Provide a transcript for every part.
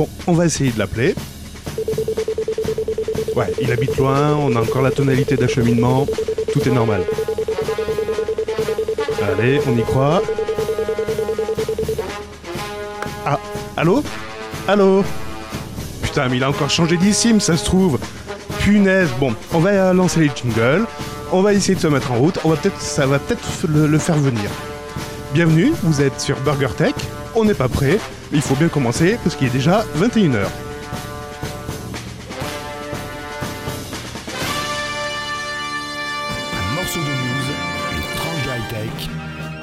Bon, on va essayer de l'appeler. Ouais, il habite loin, on a encore la tonalité d'acheminement, tout est normal. Allez, on y croit. Ah, allô? Allô? Putain, mais il a encore changé d'ici, ça se trouve. Punaise, bon, on va lancer les jingles, on va essayer de se mettre en route, on va peut-être, ça va peut-être le, le faire venir. Bienvenue, vous êtes sur Burger Tech, on n'est pas prêt, mais il faut bien commencer parce qu'il est déjà 21h. Un morceau de news, une tranche de high-tech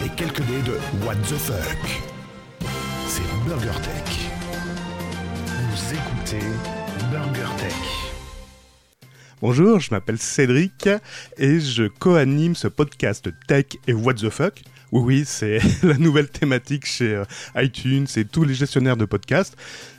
et quelques dés de What the fuck. C'est Burger Tech. Vous écoutez Burger Tech. Bonjour, je m'appelle Cédric et je co-anime ce podcast Tech et What the Fuck. Oui, oui, c'est la nouvelle thématique chez euh, iTunes et tous les gestionnaires de podcasts.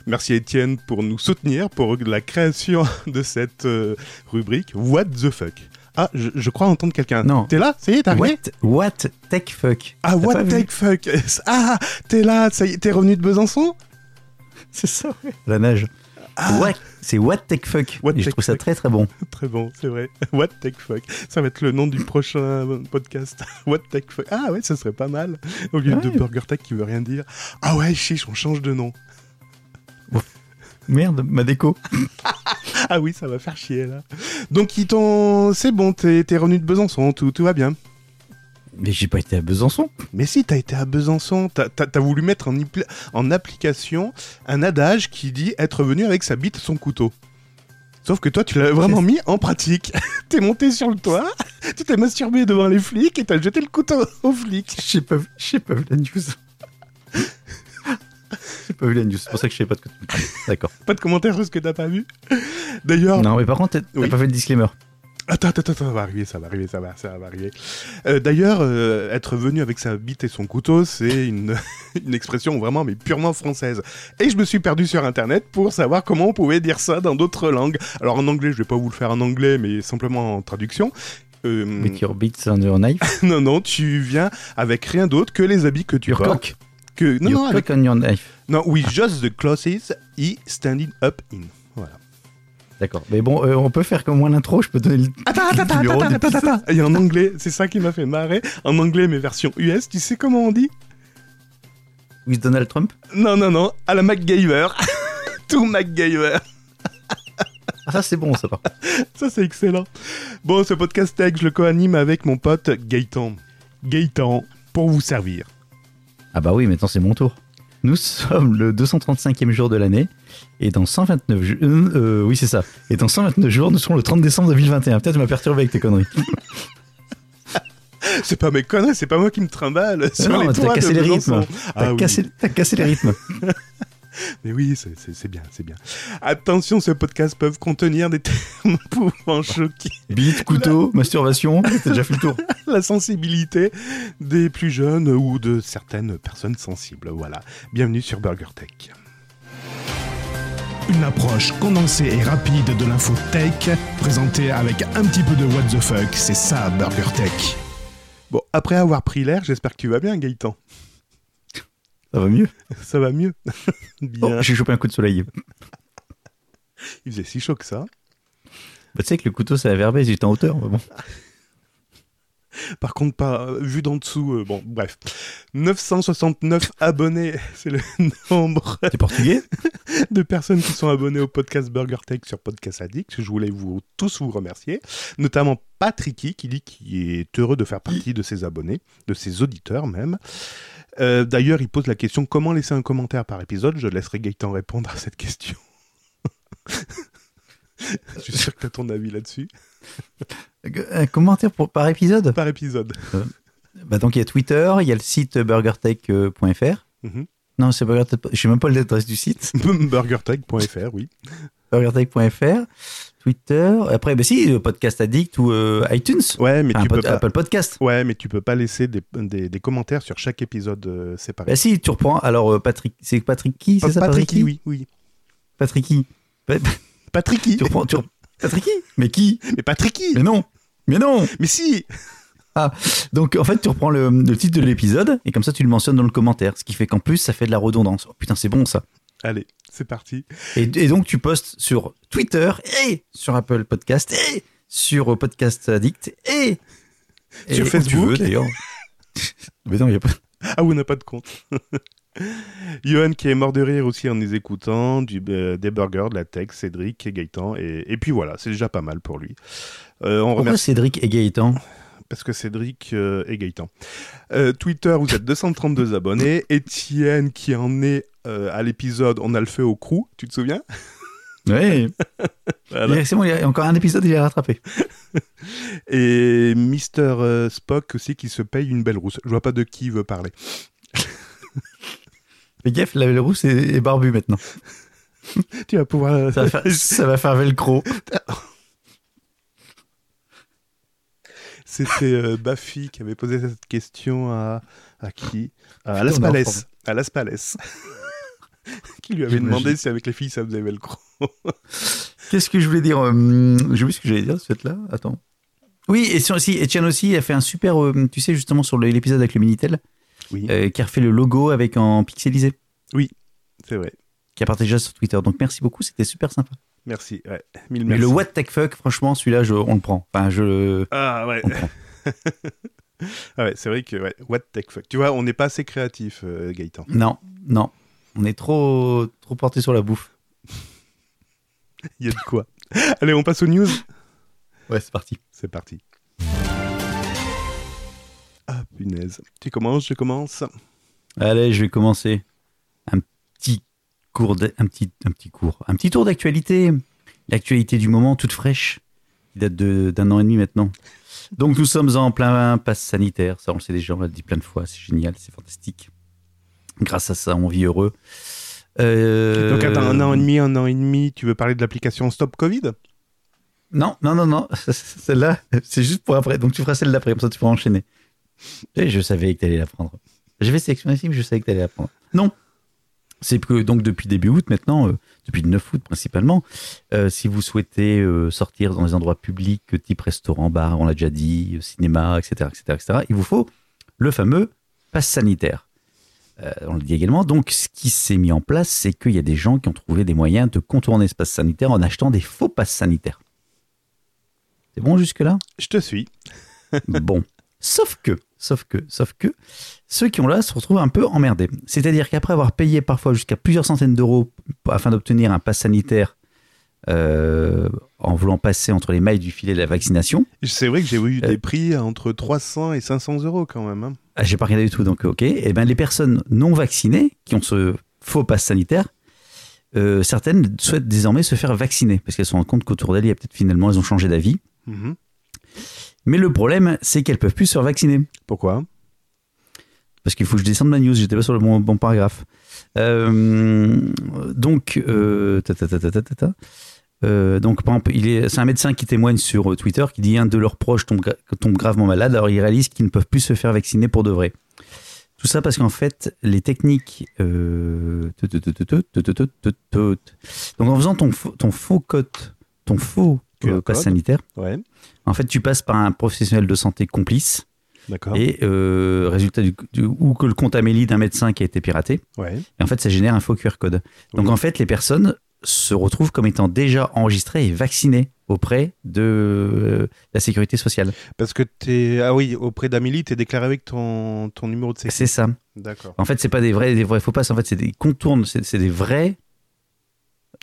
Merci Étienne pour nous soutenir pour la création de cette euh, rubrique What the Fuck. Ah, je, je crois entendre quelqu'un. Non. T'es là? Ça y est, t'es arrivé? What, what tech fuck Ah, What the fuck Ah, t'es là, ça y est, t'es revenu de Besançon? C'est ça, La neige. What? C'est what tech fuck. Ah. What Et je tech trouve ça fuck. très très bon. Très bon, c'est vrai. What the fuck Ça va être le nom du prochain podcast. What the fuck Ah ouais, ça serait pas mal. Au lieu de. Burger Tech qui veut rien dire. Ah ouais, chiche, on change de nom. Merde, ma déco. Ah oui, ça va faire chier là. Donc. C'est bon, t'es t'es revenu de Besançon, tout, tout va bien. Mais j'ai pas été à Besançon. Mais si, t'as été à Besançon, t'as voulu mettre en, en application un adage qui dit être venu avec sa bite son couteau. Sauf que toi, tu l'as vraiment mis en pratique. T'es monté sur le toit, tu t'es masturbé devant les flics et t'as jeté le couteau aux flics. J'ai pas, pas vu la news. j'ai pas vu la news. C'est pour ça que je sais pas de quoi tu me parles. D'accord. Pas de commentaires sur ce que t'as pas vu. D'ailleurs, Non, mais par contre, t'as t'as Oui. pas fait le disclaimer. Attends, attends, attends, ça va arriver, ça va arriver, ça va, ça va arriver. Euh, D'ailleurs, euh, être venu avec sa bite et son couteau, c'est une, une expression vraiment, mais purement française. Et je me suis perdu sur Internet pour savoir comment on pouvait dire ça dans d'autres langues. Alors en anglais, je vais pas vous le faire en anglais, mais simplement en traduction. Euh, With your beats on your knife. non, non, tu viens avec rien d'autre que les habits que tu Your portes. cock. Que, non, your non, avec, on your knife. non, oui, just the clothes he standing up in. Voilà. D'accord. Mais bon, euh, on peut faire comme moi l'intro. Je peux donner le. Attends, attends, attends, numéro attends, attends, attends. Et en anglais, c'est ça qui m'a fait marrer. En anglais, mes versions US, tu sais comment on dit? With Donald Trump? Non, non, non, à la MacGyver. Tout MacGyver. Ah, ça c'est bon, ça contre. Ça, c'est excellent. Bon, ce podcast tech, je le co-anime avec mon pote Gaëtan. Gaëtan, pour vous servir. Ah bah oui, maintenant c'est mon tour. Nous sommes le 235e jour de l'année et dans 129 jours... euh, euh, oui c'est ça. Et dans 129 jours, nous serons le 30 décembre 2021. Peut-être tu m'as perturbé avec tes conneries. C'est pas mes conneries, c'est pas moi qui me trimballe sur non, les t'as toits cassé les rythmes. Ah T'as oui. cassé, t'as cassé les rythmes. Mais oui, c'est bien, c'est bien. Attention, ce podcast peut contenir des termes pouvant choquer Bite, couteau, masturbation, t'as déjà fait le tour. la sensibilité des plus jeunes ou de certaines personnes sensibles. Voilà. Bienvenue sur Burger Tech. Une approche condensée et rapide de l'info tech, présentée avec un petit peu de What the fuck. C'est ça, Burger Tech. Bon, après avoir pris l'air, j'espère que tu vas bien, Gaëtan. Ça va mieux? Ça va mieux. Oh, bien. j'ai chopé un coup de soleil. Il faisait si chaud que ça. Bah, tu sais que le couteau c'est averbé, j'étais en hauteur. mais bon. Par contre, pas euh, vu d'en dessous. euh, bon, bref. 969 abonnés, c'est le nombre portugais? de personnes qui sont abonnées au podcast Burger Tech sur Podcast Addict. Je voulais vous tous vous remercier, notamment Patricky qui dit qu'il est heureux de faire partie de ses abonnés, de ses auditeurs même. Euh, D'ailleurs, il pose la question comment laisser un commentaire par épisode? Je laisserai Gaëtan répondre à cette question. Je suis sûr que tu as ton avis là-dessus. Un commentaire pour, par épisode Par épisode. Bah donc il y a Twitter, il y a le site burgertech.fr. Mhm. Non, c'est burgertech. Je sais même pas l'adresse du site. Burgertech.fr, oui. burgertech.fr, Twitter. Après, bah si, euh, Podcast Addict ou euh, iTunes. Ouais, mais Enfin, tu pod- peux pas. Apple Podcast. Ouais, mais tu peux pas laisser des, des- des commentaires sur chaque épisode euh, séparé. Bah si, tu reprends. Alors, euh, Patrick, c'est Patrick qui C'est ça, Patricky, Patricky oui, oui. Patricky. Pa- Patricky. tu reprends. Tu re- Patricky Mais qui? Mais Patricky. Mais non Mais non Mais si. Donc, en fait, tu reprends le, le titre de l'épisode et comme ça, tu le mentionnes dans le commentaire. Ce qui fait qu'en plus, ça fait de la redondance. Oh, putain, c'est bon ça. Allez, C'est parti. Et, et donc, tu postes sur Twitter et sur Apple Podcast et sur Podcast Addict et. et Sur tu Facebook. veux, d'ailleurs. Mais non, il n'y a pas. Ah, on n'a pas de compte. Johan qui est mort de rire aussi en les écoutant, du, euh, des burgers, de la tech, Cédric et Gaëtan. Et, et puis voilà, c'est déjà pas mal pour lui. Euh, on Pourquoi remercie Cédric et Gaëtan? Parce que Cédric euh, et Gaëtan. Euh, Twitter, vous êtes 232 abonnés. Étienne qui en est euh, à l'épisode On a le fait au crew, tu te souviens? Oui. Voilà. C'est bon, il y a encore un épisode, il est rattrapé. Et Mister Spock aussi qui se paye une belle rousse. Je vois pas de qui il veut parler. Fais gaffe, la belle rousse est, est barbue maintenant. Tu vas pouvoir. euh, Ça va faire, ça va faire velcro. C'était euh, Baffy qui avait posé cette question à, à qui? À Las Palais. À Las Palais. qui lui avait demandé si avec les filles ça faisait velcro. Qu'est-ce que je voulais dire euh, J'ai oublié ce que j'allais dire, cette là? Attends. Oui, et aussi, Etienne aussi a fait un super, euh, tu sais, justement, sur l'épisode avec le Minitel, Oui, euh, qui a refait le logo avec en pixelisé, c'est vrai. qui a partagé ça sur Twitter. Donc merci beaucoup, c'était super sympa. Merci. Ouais. Mille Mais merci. le What Tech Fuck, franchement, celui-là, je- on le prend. Enfin, je. Ah ouais. Ah ouais, c'est vrai que ouais, what the fuck. Tu vois, on n'est pas assez créatif, euh, Gaëtan. Non, non. On est trop, trop porté sur la bouffe. Il y a de quoi. Allez, on passe aux news. Ouais, c'est parti. C'est parti. Ah punaise. Tu commences, je commence. Allez, je vais commencer. Un petit cours, un petit, un petit cours, un petit tour d'actualité. L'actualité du moment, toute fraîche, qui date de- d'un an et demi maintenant. Donc nous sommes en plein pass sanitaire, ça on le sait déjà, on l'a dit plein de fois, c'est génial, c'est fantastique. Grâce à ça, on vit heureux. Euh, Donc attends, un an et demi, un an et demi, tu veux parler de l'application Stop Covid? Non, non, non, non, celle-là, c'est juste pour après. Donc tu feras celle d'après, comme ça tu pourras enchaîner. Et je savais que tu allais la prendre. J'avais sélectionné ici, mais je savais que tu allais la prendre. Non. C'est que donc depuis début août maintenant, euh, depuis le 9 août principalement, euh, si vous souhaitez euh, sortir dans des endroits publics type restaurant, bar, on l'a déjà dit, cinéma, etc., etc., etc., il vous faut le fameux pass sanitaire. On le dit également. Donc, ce qui s'est mis en place, c'est qu'il y a des gens qui ont trouvé des moyens de contourner ce pass sanitaire en achetant des faux passes sanitaires. C'est bon jusque-là? Je te suis. Bon. Sauf que, sauf que, sauf que, ceux qui ont là se retrouvent un peu emmerdés. C'est-à-dire qu'après avoir payé parfois jusqu'à plusieurs centaines d'euros afin d'obtenir un pass sanitaire euh, en voulant passer entre les mailles du filet de la vaccination, C'est vrai que j'ai eu Euh. des prix entre 300 et 500 euros quand même. hein. ah, j'ai pas regardé du tout, donc ok. Et ben les personnes non vaccinées qui ont ce faux pass sanitaire, euh, certaines souhaitent désormais se faire vacciner parce qu'elles se rendent compte qu'autour d'elles, il y a peut-être finalement, elles ont changé d'avis. Mhm. Mais le problème, c'est qu'elles peuvent plus se vacciner. Pourquoi Parce qu'il faut que je descende ma news, j'étais pas sur le bon, paragraphe. Donc, donc, il est, c'est un médecin qui témoigne sur Twitter qui dit un de leurs proches tombe, gravement malade, alors ils réalisent qu'ils ne peuvent plus se faire vacciner pour de vrai. Tout ça parce qu'en fait, les techniques. Donc en faisant ton, ton faux code, ton faux QR euh, pass sanitaire, Ouais, en fait, tu passes par un professionnel de santé complice d'accord. et euh, résultat du, du- ou que le compte Amélie d'un médecin qui a été piraté. Ouais. Et en fait, ça génère un faux QR code. Donc Oui. en fait, les personnes se retrouvent comme étant déjà enregistrées et vaccinées auprès de euh, la sécurité sociale. Parce que t'es. Ah oui, auprès d'Amélie, t'es déclaré avec ton, ton numéro de sécu. C'est ça. D'accord. En fait, c'est pas des vrais, des vrais faux passes. En fait, c'est des contournes. C'est des vrais.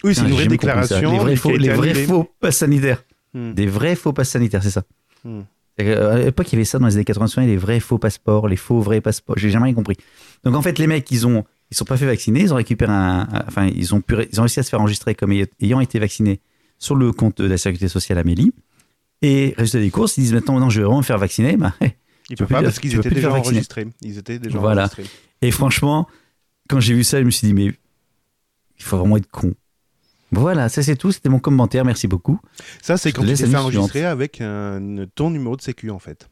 Oui, c'est une vraie déclaration. Les vrais faux, les vrais passes sanitaires. Hmm. Des vrais faux passes sanitaires, c'est ça. Hmm. Euh, À l'époque, il y avait ça dans les années 80, les vrais faux passeports, les faux vrais passeports. J'ai jamais rien compris. Donc en fait, les mecs, ils ont, ils sont pas fait vacciner, ils ont récupéré un, un- enfin, ils ont pu, ils ont réussi à se faire enregistrer comme ay- ayant été vaccinés sur le compte de la sécurité sociale Amélie. Et résultat des courses, ils disent maintenant, non, je vais vraiment me faire vacciner. Bah, Ils Tu peuvent pas parce qu'ils étaient déjà enregistrés. Ils étaient déjà Voilà. enregistrés. et franchement, quand j'ai vu ça, je me suis dit, mais il faut vraiment être con. Voilà, ça c'est tout. C'était mon commentaire. Merci beaucoup. Ça, c'est quand tu t'es fait enregistrer avec un- ton numéro de sécu, en fait.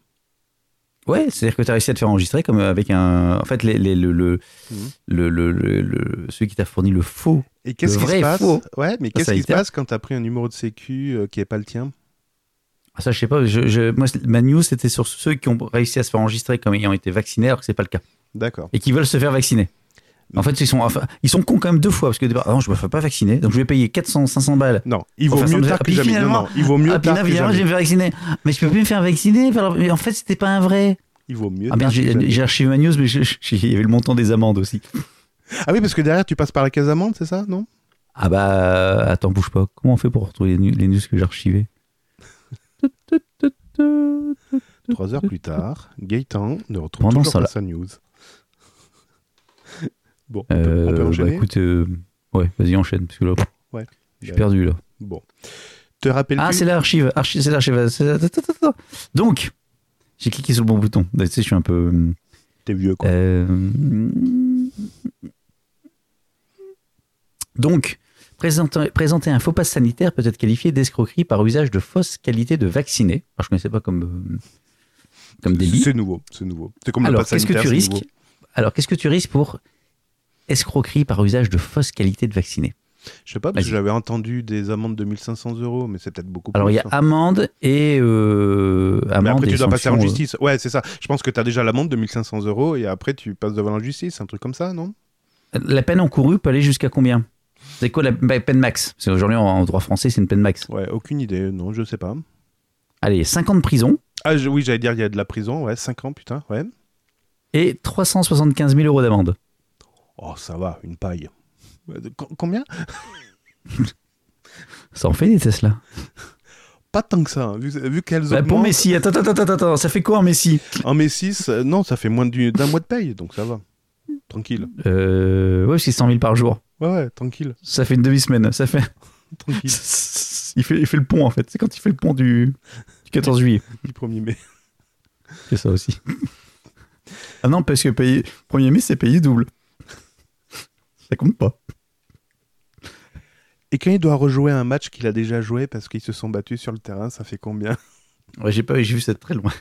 Ouais, c'est-à-dire que tu as réussi à te faire enregistrer comme avec un. En fait, les, les- le, le, Mhm. le, le, le- celui qui t'a fourni le faux. Et qu'est-ce qui se passe faux. Ouais, mais qu'est-ce qui se passe quand t'as pris un numéro de sécu euh, qui est pas le tien? Ah, Ça, je sais pas. Je, je- moi, ma news, c'était sur ceux qui ont réussi à se faire enregistrer comme ayant été vaccinés, alors que c'est pas le cas. D'accord. Et qui veulent se faire vacciner. En fait, ils sont, enfin, ils sont cons quand même deux fois parce que d'abord, non, je me fais pas vacciner, donc je vais payer 400, 500 balles. Non, il vaut mieux tard que jamais. Non, finalement- non, il vaut mieux ah, tard que finalement, je vais jamais. me faire vacciner. Mais je peux plus me faire vacciner. mais en fait, c'était pas un vrai. Il vaut mieux Ah que j'ai jamais. archivé ma news, mais il y avait le montant des amendes aussi. Ah oui, parce que derrière, tu passes par la case amende, c'est ça, non? Ah bah, attends, bouge pas. Comment on fait pour retrouver les, news que j'ai archivées? Trois heures plus tard, Gaëtan ne retrouve Pendant toujours pas sa news. Bon, on peut, euh, on peut bah, écoute, euh, ouais, vas-y, enchaîne, parce que là, Ouais. je suis perdu là. Bon. Te rappelles Ah, c'est l'archive. Archi- c'est l'archive. Donc, j'ai cliqué sur le bon bouton. Tu sais, je suis un peu. T'es vieux, quoi. euh, Donc, présenter, présenter un faux pass sanitaire peut être qualifié d'escroquerie par usage de fausse qualité de vacciné. Alors, je connaissais pas comme, euh, comme délit. C'est nouveau, c'est nouveau. C'est comme le Alors, pass qu'est-ce que sanitaire, tu risques nouveau. Alors, qu'est-ce que tu risques pour escroquerie par usage de fausse qualité de vacciné Je sais pas, parce que j'avais entendu des amendes de 1500 euros, mais c'est peut-être beaucoup plus. Alors, il y a hein. amende et euh, Mais après, et tu dois passer en euh, justice. Ouais, c'est ça. Je pense que tu as déjà l'amende de 1500 euros et après, tu passes devant la justice, un truc comme ça, non? La peine encourue peut aller jusqu'à combien? C'est quoi la peine max? Parce qu'aujourd'hui, en, en droit français, c'est une peine max. Ouais, aucune idée. Non, je sais pas. Allez, 5 ans de prison Ah, je- oui, j'allais dire, il y a de la prison. Ouais, 5 ans, putain. Ouais. et 375 000 euros d'amende. Oh, ça va, une paille. Combien? Ça en fait des Tesla. Pas tant que ça, vu, vu qu'elles Bah, pour. Messi, attends, attends, attends, attends, ça fait quoi en Messi? En Messis, euh, non, ça fait moins du- d'un mois de paye, donc ça va. Tranquille. euh, Ouais, c'est 100 000 par jour. Ouais, ouais, tranquille. Ça fait une demi-semaine. Ça fait... Tranquille. il, fait, il fait le pont en fait. C'est quand il fait le pont du, du 14 juillet. du 1er mai. C'est ça aussi. ah non, parce que payer... 1er mai, c'est payé double. Ça compte pas. Et quand il doit rejouer un match qu'il a déjà joué parce qu'ils se sont battus sur le terrain, ça fait combien Ouais, j'ai pas j'ai vu ça de très loin.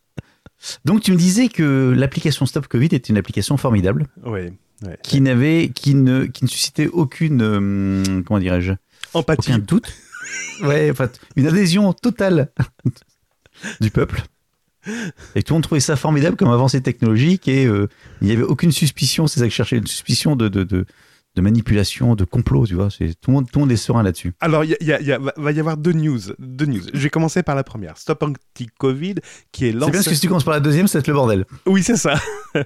Donc tu me disais que l'application Stop Covid est une application formidable ouais. qui n'avait qui ne qui ne suscitait aucune euh, comment dirais-je? Empathie. aucun doute. Ouais, enfin, une adhésion totale du peuple. Et tout le monde trouvait ça formidable comme avancée technologique et euh, il n'y avait aucune suspicion, c'est ça que je cherchais, une suspicion de, de, de, de manipulation, de complot, tu vois. C'est, tout, le monde, tout le monde est serein là-dessus. Alors, il va y avoir deux news. Deux news. Je vais commencer par la première. Stop Anti-Covid, qui est C'est bien lancé. parce que si tu commences par la deuxième, ça va être le bordel. Oui, c'est ça.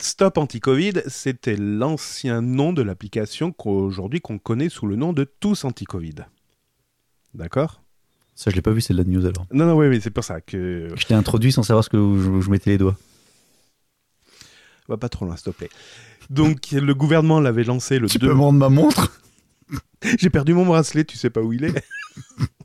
Stop Anti-Covid, c'était l'ancien nom de l'application qu'aujourd'hui qu'on connaît sous le nom de Tous Anti-Covid. D'accord? Ça, je l'ai pas vu, c'est de la news alors. Non, non, oui, oui, c'est pour ça que. Je t'ai introduit sans savoir ce que je, je mettais les doigts. Va pas trop loin, s'il te plaît. Donc, le gouvernement l'avait lancé le Tu 2. peux me rendre ma montre? J'ai perdu mon bracelet, tu sais pas où il est.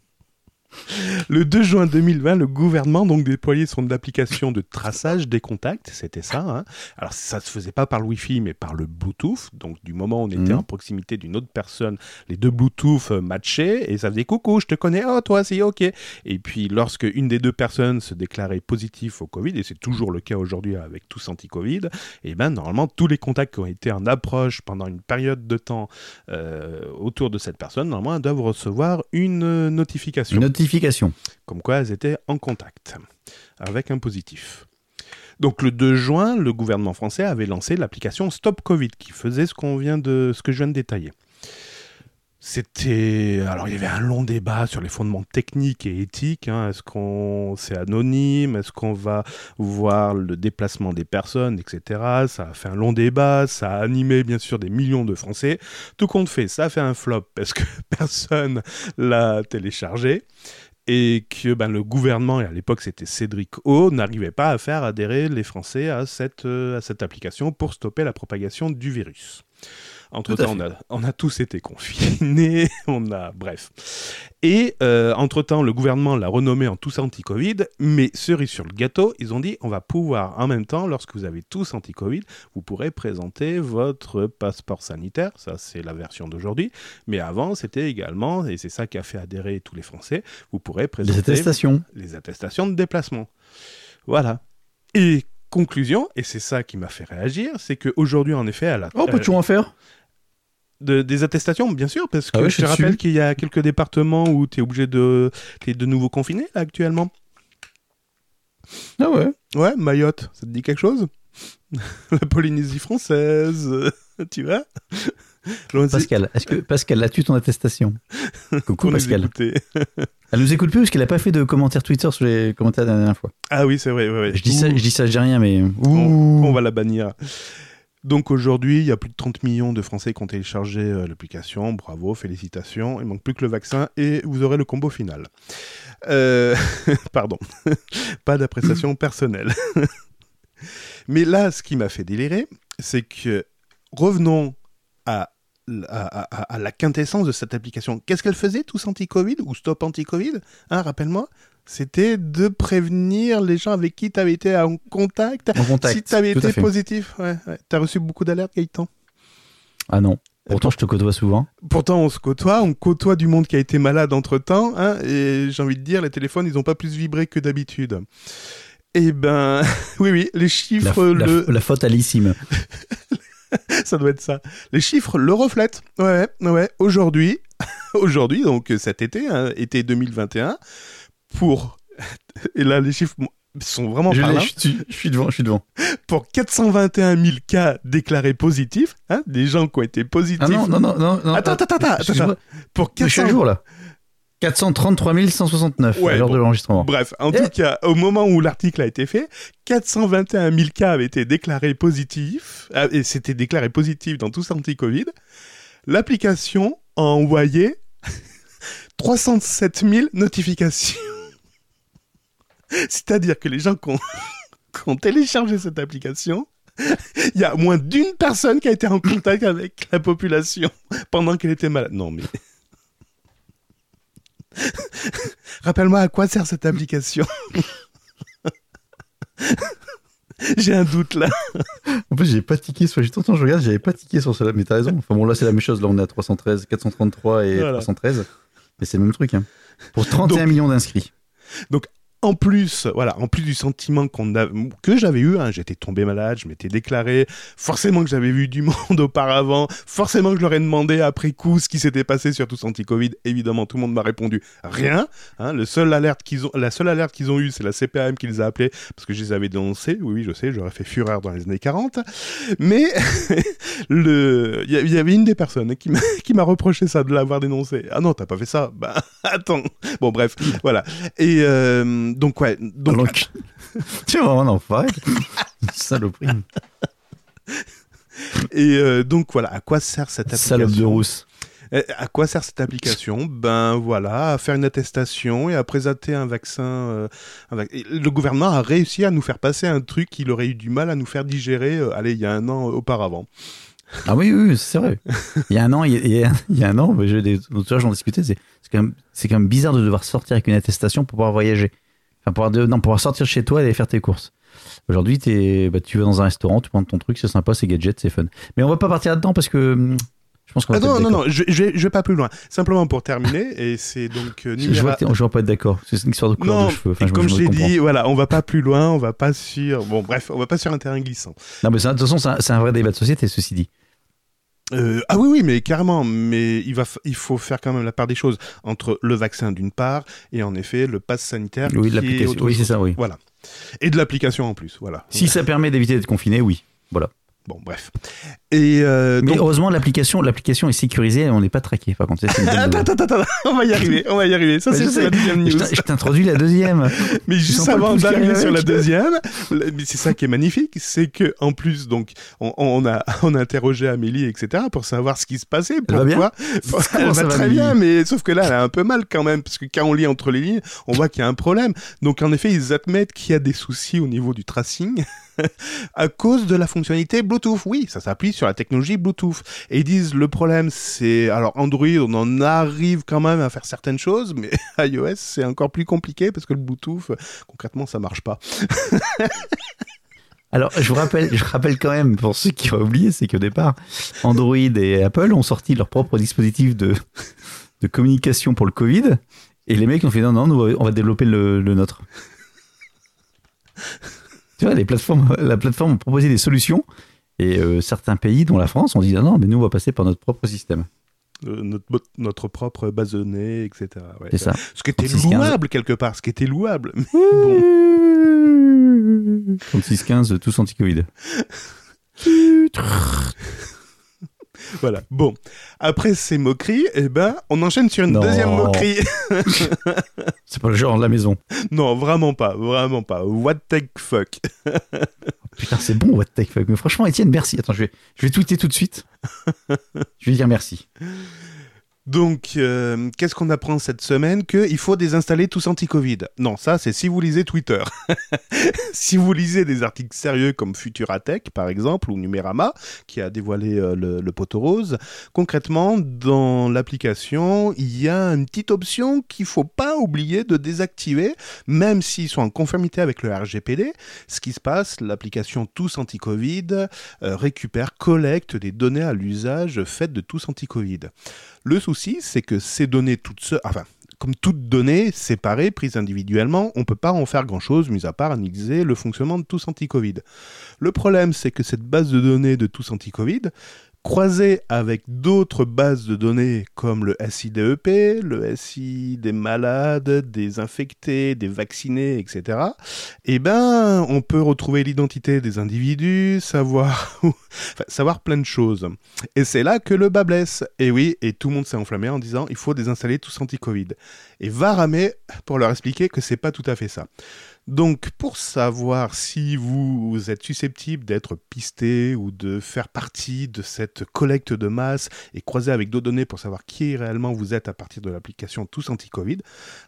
Le 2 juin 2020, le gouvernement donc déployait son application de traçage des contacts, c'était ça. hein. Alors ça se faisait pas par le Wi-Fi, mais par le Bluetooth. Donc du moment où on était Mhm. en proximité d'une autre personne, les deux Bluetooth euh, matchaient et ça faisait coucou, je te connais, oh toi aussi, ok. Et puis lorsque une des deux personnes se déclarait positif au Covid, et c'est toujours le cas aujourd'hui avec tous anti-Covid, et ben normalement tous les contacts qui ont été en approche pendant une période de temps euh, autour de cette personne, normalement, doivent recevoir une euh, notification, Une notification. Comme quoi elles étaient en contact avec un positif. Donc le 2 juin, le gouvernement français avait lancé l'application Stop Covid, qui faisait ce ce que je viens de détailler. C'était alors il y avait un long débat sur les fondements techniques et éthiques. hein. Est-ce qu'on c'est anonyme? Est-ce qu'on va voir le déplacement des personnes, etc. Ça a fait un long débat. Ça a animé bien sûr des millions de Français. Tout compte fait, ça a fait un flop parce que personne l'a téléchargé et que ben, le gouvernement, et à l'époque c'était Cédric O, n'arrivait pas à faire adhérer les Français à cette, euh, à cette application pour stopper la propagation du virus. Entre-temps, on a, on a tous été confinés, on a... Bref. Et euh, entre-temps, le gouvernement l'a renommé en tous anti-Covid, mais cerise sur le gâteau, ils ont dit on va pouvoir en même temps, lorsque vous avez tous anti-Covid, vous pourrez présenter votre passeport sanitaire, ça c'est la version d'aujourd'hui, mais avant c'était également, et c'est ça qui a fait adhérer tous les Français, vous pourrez Les présenter attestations. les attestations de déplacement. Voilà. Et conclusion, et c'est ça qui m'a fait réagir, c'est qu'aujourd'hui, en effet, à la, Oh, peux-tu euh, en faire de- des attestations, bien sûr, parce que Ah ouais, je je te rappelle qu'il y a quelques départements où tu es obligé de... T'es de nouveau confiné, là, actuellement. Ah ouais. Ouais, Mayotte, ça te dit quelque chose? La Polynésie française, tu vois? Pascal, est-ce que Pascal, as-tu ton attestation? Coucou Pascal. Elle nous écoute plus parce qu'elle a pas fait de commentaires Twitter sur les commentaires de la dernière fois. Ah oui, c'est vrai. ouais, ouais. Je dis ça, Ouh. je dis ça, je dis rien, mais On, on va la bannir. Donc aujourd'hui, il y a plus de 30 millions de Français qui ont téléchargé euh, l'application. Bravo, félicitations. Il manque plus que le vaccin et vous aurez le combo final. Euh, Pardon, pas d'appréciation personnelle. Mais là, ce qui m'a fait délirer, c'est que revenons à, à- à- à la quintessence de cette application. Qu'est-ce qu'elle faisait, tous anti-Covid ou stop anti-Covid? Hein, Rappelle-moi, c'était de prévenir les gens avec qui tu avais été en contact en contact. si tu avais été positif, ouais, ouais. t'as reçu beaucoup d'alertes, Gaëtan? Ah non. Pourtant, je te côtoie souvent. Pourtant, on se côtoie, on côtoie du monde qui a été malade entre temps, hein, et j'ai envie de dire, les téléphones, ils n'ont pas plus vibré que d'habitude. Eh ben, oui, oui, les chiffres, la- le... la faute à l'issime. ça doit être ça. Les chiffres le reflètent. Ouais, ouais, ouais. Aujourd'hui, aujourd'hui, donc cet été, hein, été 2021, pour, et là, les chiffres sont vraiment Je, parlants. je, suis, je suis devant, je suis devant. pour 421 000 cas déclarés positifs, hein, des gens qui ont été positifs. Ah non, non, non, non. non Attends, attends, attends, attends. Pour Je suis à 400... jour là. 433 169 Ouais, à l'heure bon. de l'enregistrement. Bref, en Eh. tout cas, au moment où l'article a été fait, 421 000 cas avaient été déclarés positifs, ah, et c'était déclaré positif dans tous anti-Covid. L'application a envoyé 307 000 notifications. C'est-à-dire que les gens qui ont, qui ont téléchargé cette application, il y a moins d'une personne qui a été en contact avec la population pendant qu'elle était malade. Non, mais. Rappelle-moi à quoi sert cette application J'ai un doute là. En plus, j'ai pas tiqué sur. J'ai tout le temps, je regarde, j'avais pas tiqué sur cela, mais t'as raison. Enfin bon, là, c'est la même chose. Là, on est à 313, 433 et Voilà. 313. Mais c'est le même truc. Hein. Pour 31 Donc- millions d'inscrits. En plus, voilà, en plus du sentiment que j'avais eu, hein, j'étais tombé malade, je m'étais déclaré, forcément que j'avais vu du monde auparavant, forcément que je leur ai demandé après coup ce qui s'était passé sur tous anti-Covid. Évidemment, tout le monde m'a répondu rien. Hein, le seul alerte qu'ils ont, la seule alerte qu'ils ont eue, c'est la CPAM qui les a appelés parce que je les avais dénoncés. Oui, oui, je sais, j'aurais fait fureur dans les années 40. Mais le, il y, a- il y avait une des personnes qui m'a, qui m'a reproché ça de l'avoir dénoncé. Ah non, t'as pas fait ça? Bah attends. Bon bref, voilà. Et euh, donc ouais, donc Donc, tu es vraiment un enfoiré. Saloperie. Et euh, donc voilà, à quoi sert cette application Salope de rousse. Euh, À quoi sert cette application? Ben voilà, à faire une attestation et à présenter un vaccin. euh, un vac- et Le gouvernement a réussi à nous faire passer un truc qu'il aurait eu du mal à nous faire digérer, euh, allez, il y a un an euh, auparavant. Ah oui, oui, c'est vrai. Il y a un an, il y a, il y un an, mais j'ai des j'en discutais, c'est quand, même- quand même bizarre de devoir sortir avec une attestation pour pouvoir voyager. Enfin, pour pouvoir, de- non, pouvoir sortir chez toi et aller faire tes courses. Aujourd'hui, bah, tu vas dans un restaurant, tu prends ton truc, c'est sympa, c'est gadget, c'est fun. Mais on va pas partir là-dedans parce que je pense qu'on Ah non, non, non, je, je, vais, je vais pas plus loin. Simplement pour terminer, et c'est donc euh, Je, je vois que je vais pas être d'accord. C'est une histoire de couleur Non, de cheveux. Enfin, et je- comme je l'ai dit, voilà, on va pas plus loin, on va pas sur. Bon, bref, on va pas sur un terrain glissant. Non, mais de toute façon, c'est un, c'est un vrai débat de société, ceci dit. Euh, ah oui, oui, mais carrément. Mais il, va f- il faut faire quand même la part des choses entre le vaccin d'une part et en effet le pass sanitaire. Oui, l'application. Oui, c'est ça, oui. Voilà. Et de l'application en plus, voilà. Si ça permet d'éviter d'être confiné, oui. Bon, bref. Et euh, Mais donc... heureusement, l'application, l'application est sécurisée et on n'est pas traqué. Par contre, Attends, attends, attends, on va y arriver, on va y arriver. Ça, Mais c'est la deuxième news. je t'introduis la deuxième. Mais juste avant d'arriver arrive sur la deuxième, c'est ça qui est magnifique, c'est que en plus, donc, on, on a, on a interrogé Amélie, etc., pour savoir ce qui se passait. Elle va bien Pourquoi Elle Comment ça va va, très bien, mais sauf que là, elle a un peu mal quand même, parce que quand on lit entre les lignes, on voit qu'il y a un problème. Donc, en effet, ils admettent qu'il y a des soucis au niveau du tracing à cause de la fonctionnalité Bluetooth. Oui, ça s'appuie sur la technologie Bluetooth. Et ils disent le problème, c'est alors Android, on en arrive quand même à faire certaines choses, mais iOS, c'est encore plus compliqué parce que le Bluetooth, concrètement, ça marche pas. Alors, je vous rappelle, je rappelle quand même, pour ceux qui ont oublié, c'est qu'au départ, Android et Apple ont sorti leur propre dispositif de, communication pour le Covid. Et les mecs ont fait non, non, on va développer le, le nôtre. Les plateformes, la plateforme a proposé des solutions. Et euh, certains pays, dont la France, ont dit non, non, mais nous, on va passer par notre propre système. Euh, notre, notre propre base de données, etc. Ouais. C'est ça. Ce qui était 36, 15. louable quelque part, ce qui était louable. Mais bon. 3615, tous anti-Covid. Voilà. Bon, après ces moqueries, eh ben, on enchaîne sur une Non. deuxième moquerie. C'est pas le genre de la maison. non, vraiment pas, vraiment pas. What the fuck? Putain, c'est bon, what the fuck. Mais franchement, Étienne, merci. Attends, je vais, je vais tweeter tout de suite. je vais dire merci. Donc, euh, qu'est-ce qu'on apprend cette semaine Qu'il faut désinstaller tous anti-Covid? Non, ça, c'est si vous lisez Twitter. si vous lisez des articles sérieux comme Futuratech, par exemple, ou Numérama, qui a dévoilé euh, le, le poteau rose, concrètement, dans l'application, il y a une petite option qu'il faut pas oublier de désactiver, même s'ils sont en conformité avec le RGPD. Ce qui se passe, l'application Tous Anti-Covid euh, récupère, collecte des données à l'usage faites de Tous Anti-Covid. Le c'est que ces données toutes seules, enfin, comme toutes données séparées, prises individuellement, on ne peut pas en faire grand-chose, mis à part analyser le fonctionnement de tous anti-Covid. Le problème, c'est que cette base de données de tous anti-Covid, croisée avec d'autres bases de données comme le SIDEP, le SI des malades, des infectés, des vaccinés, etc., eh ben, on peut retrouver l'identité des individus, savoir, savoir plein de choses. Et c'est là que le bas blesse. Et oui, et tout le monde s'est enflammé en disant il faut désinstaller tous anti-Covid. Et va ramer pour leur expliquer que c'est pas tout à fait ça. Donc, pour savoir si vous êtes susceptible d'être pisté ou de faire partie de cette collecte de masse et croiser avec d'autres données pour savoir qui réellement vous êtes à partir de l'application Tous Anti-Covid,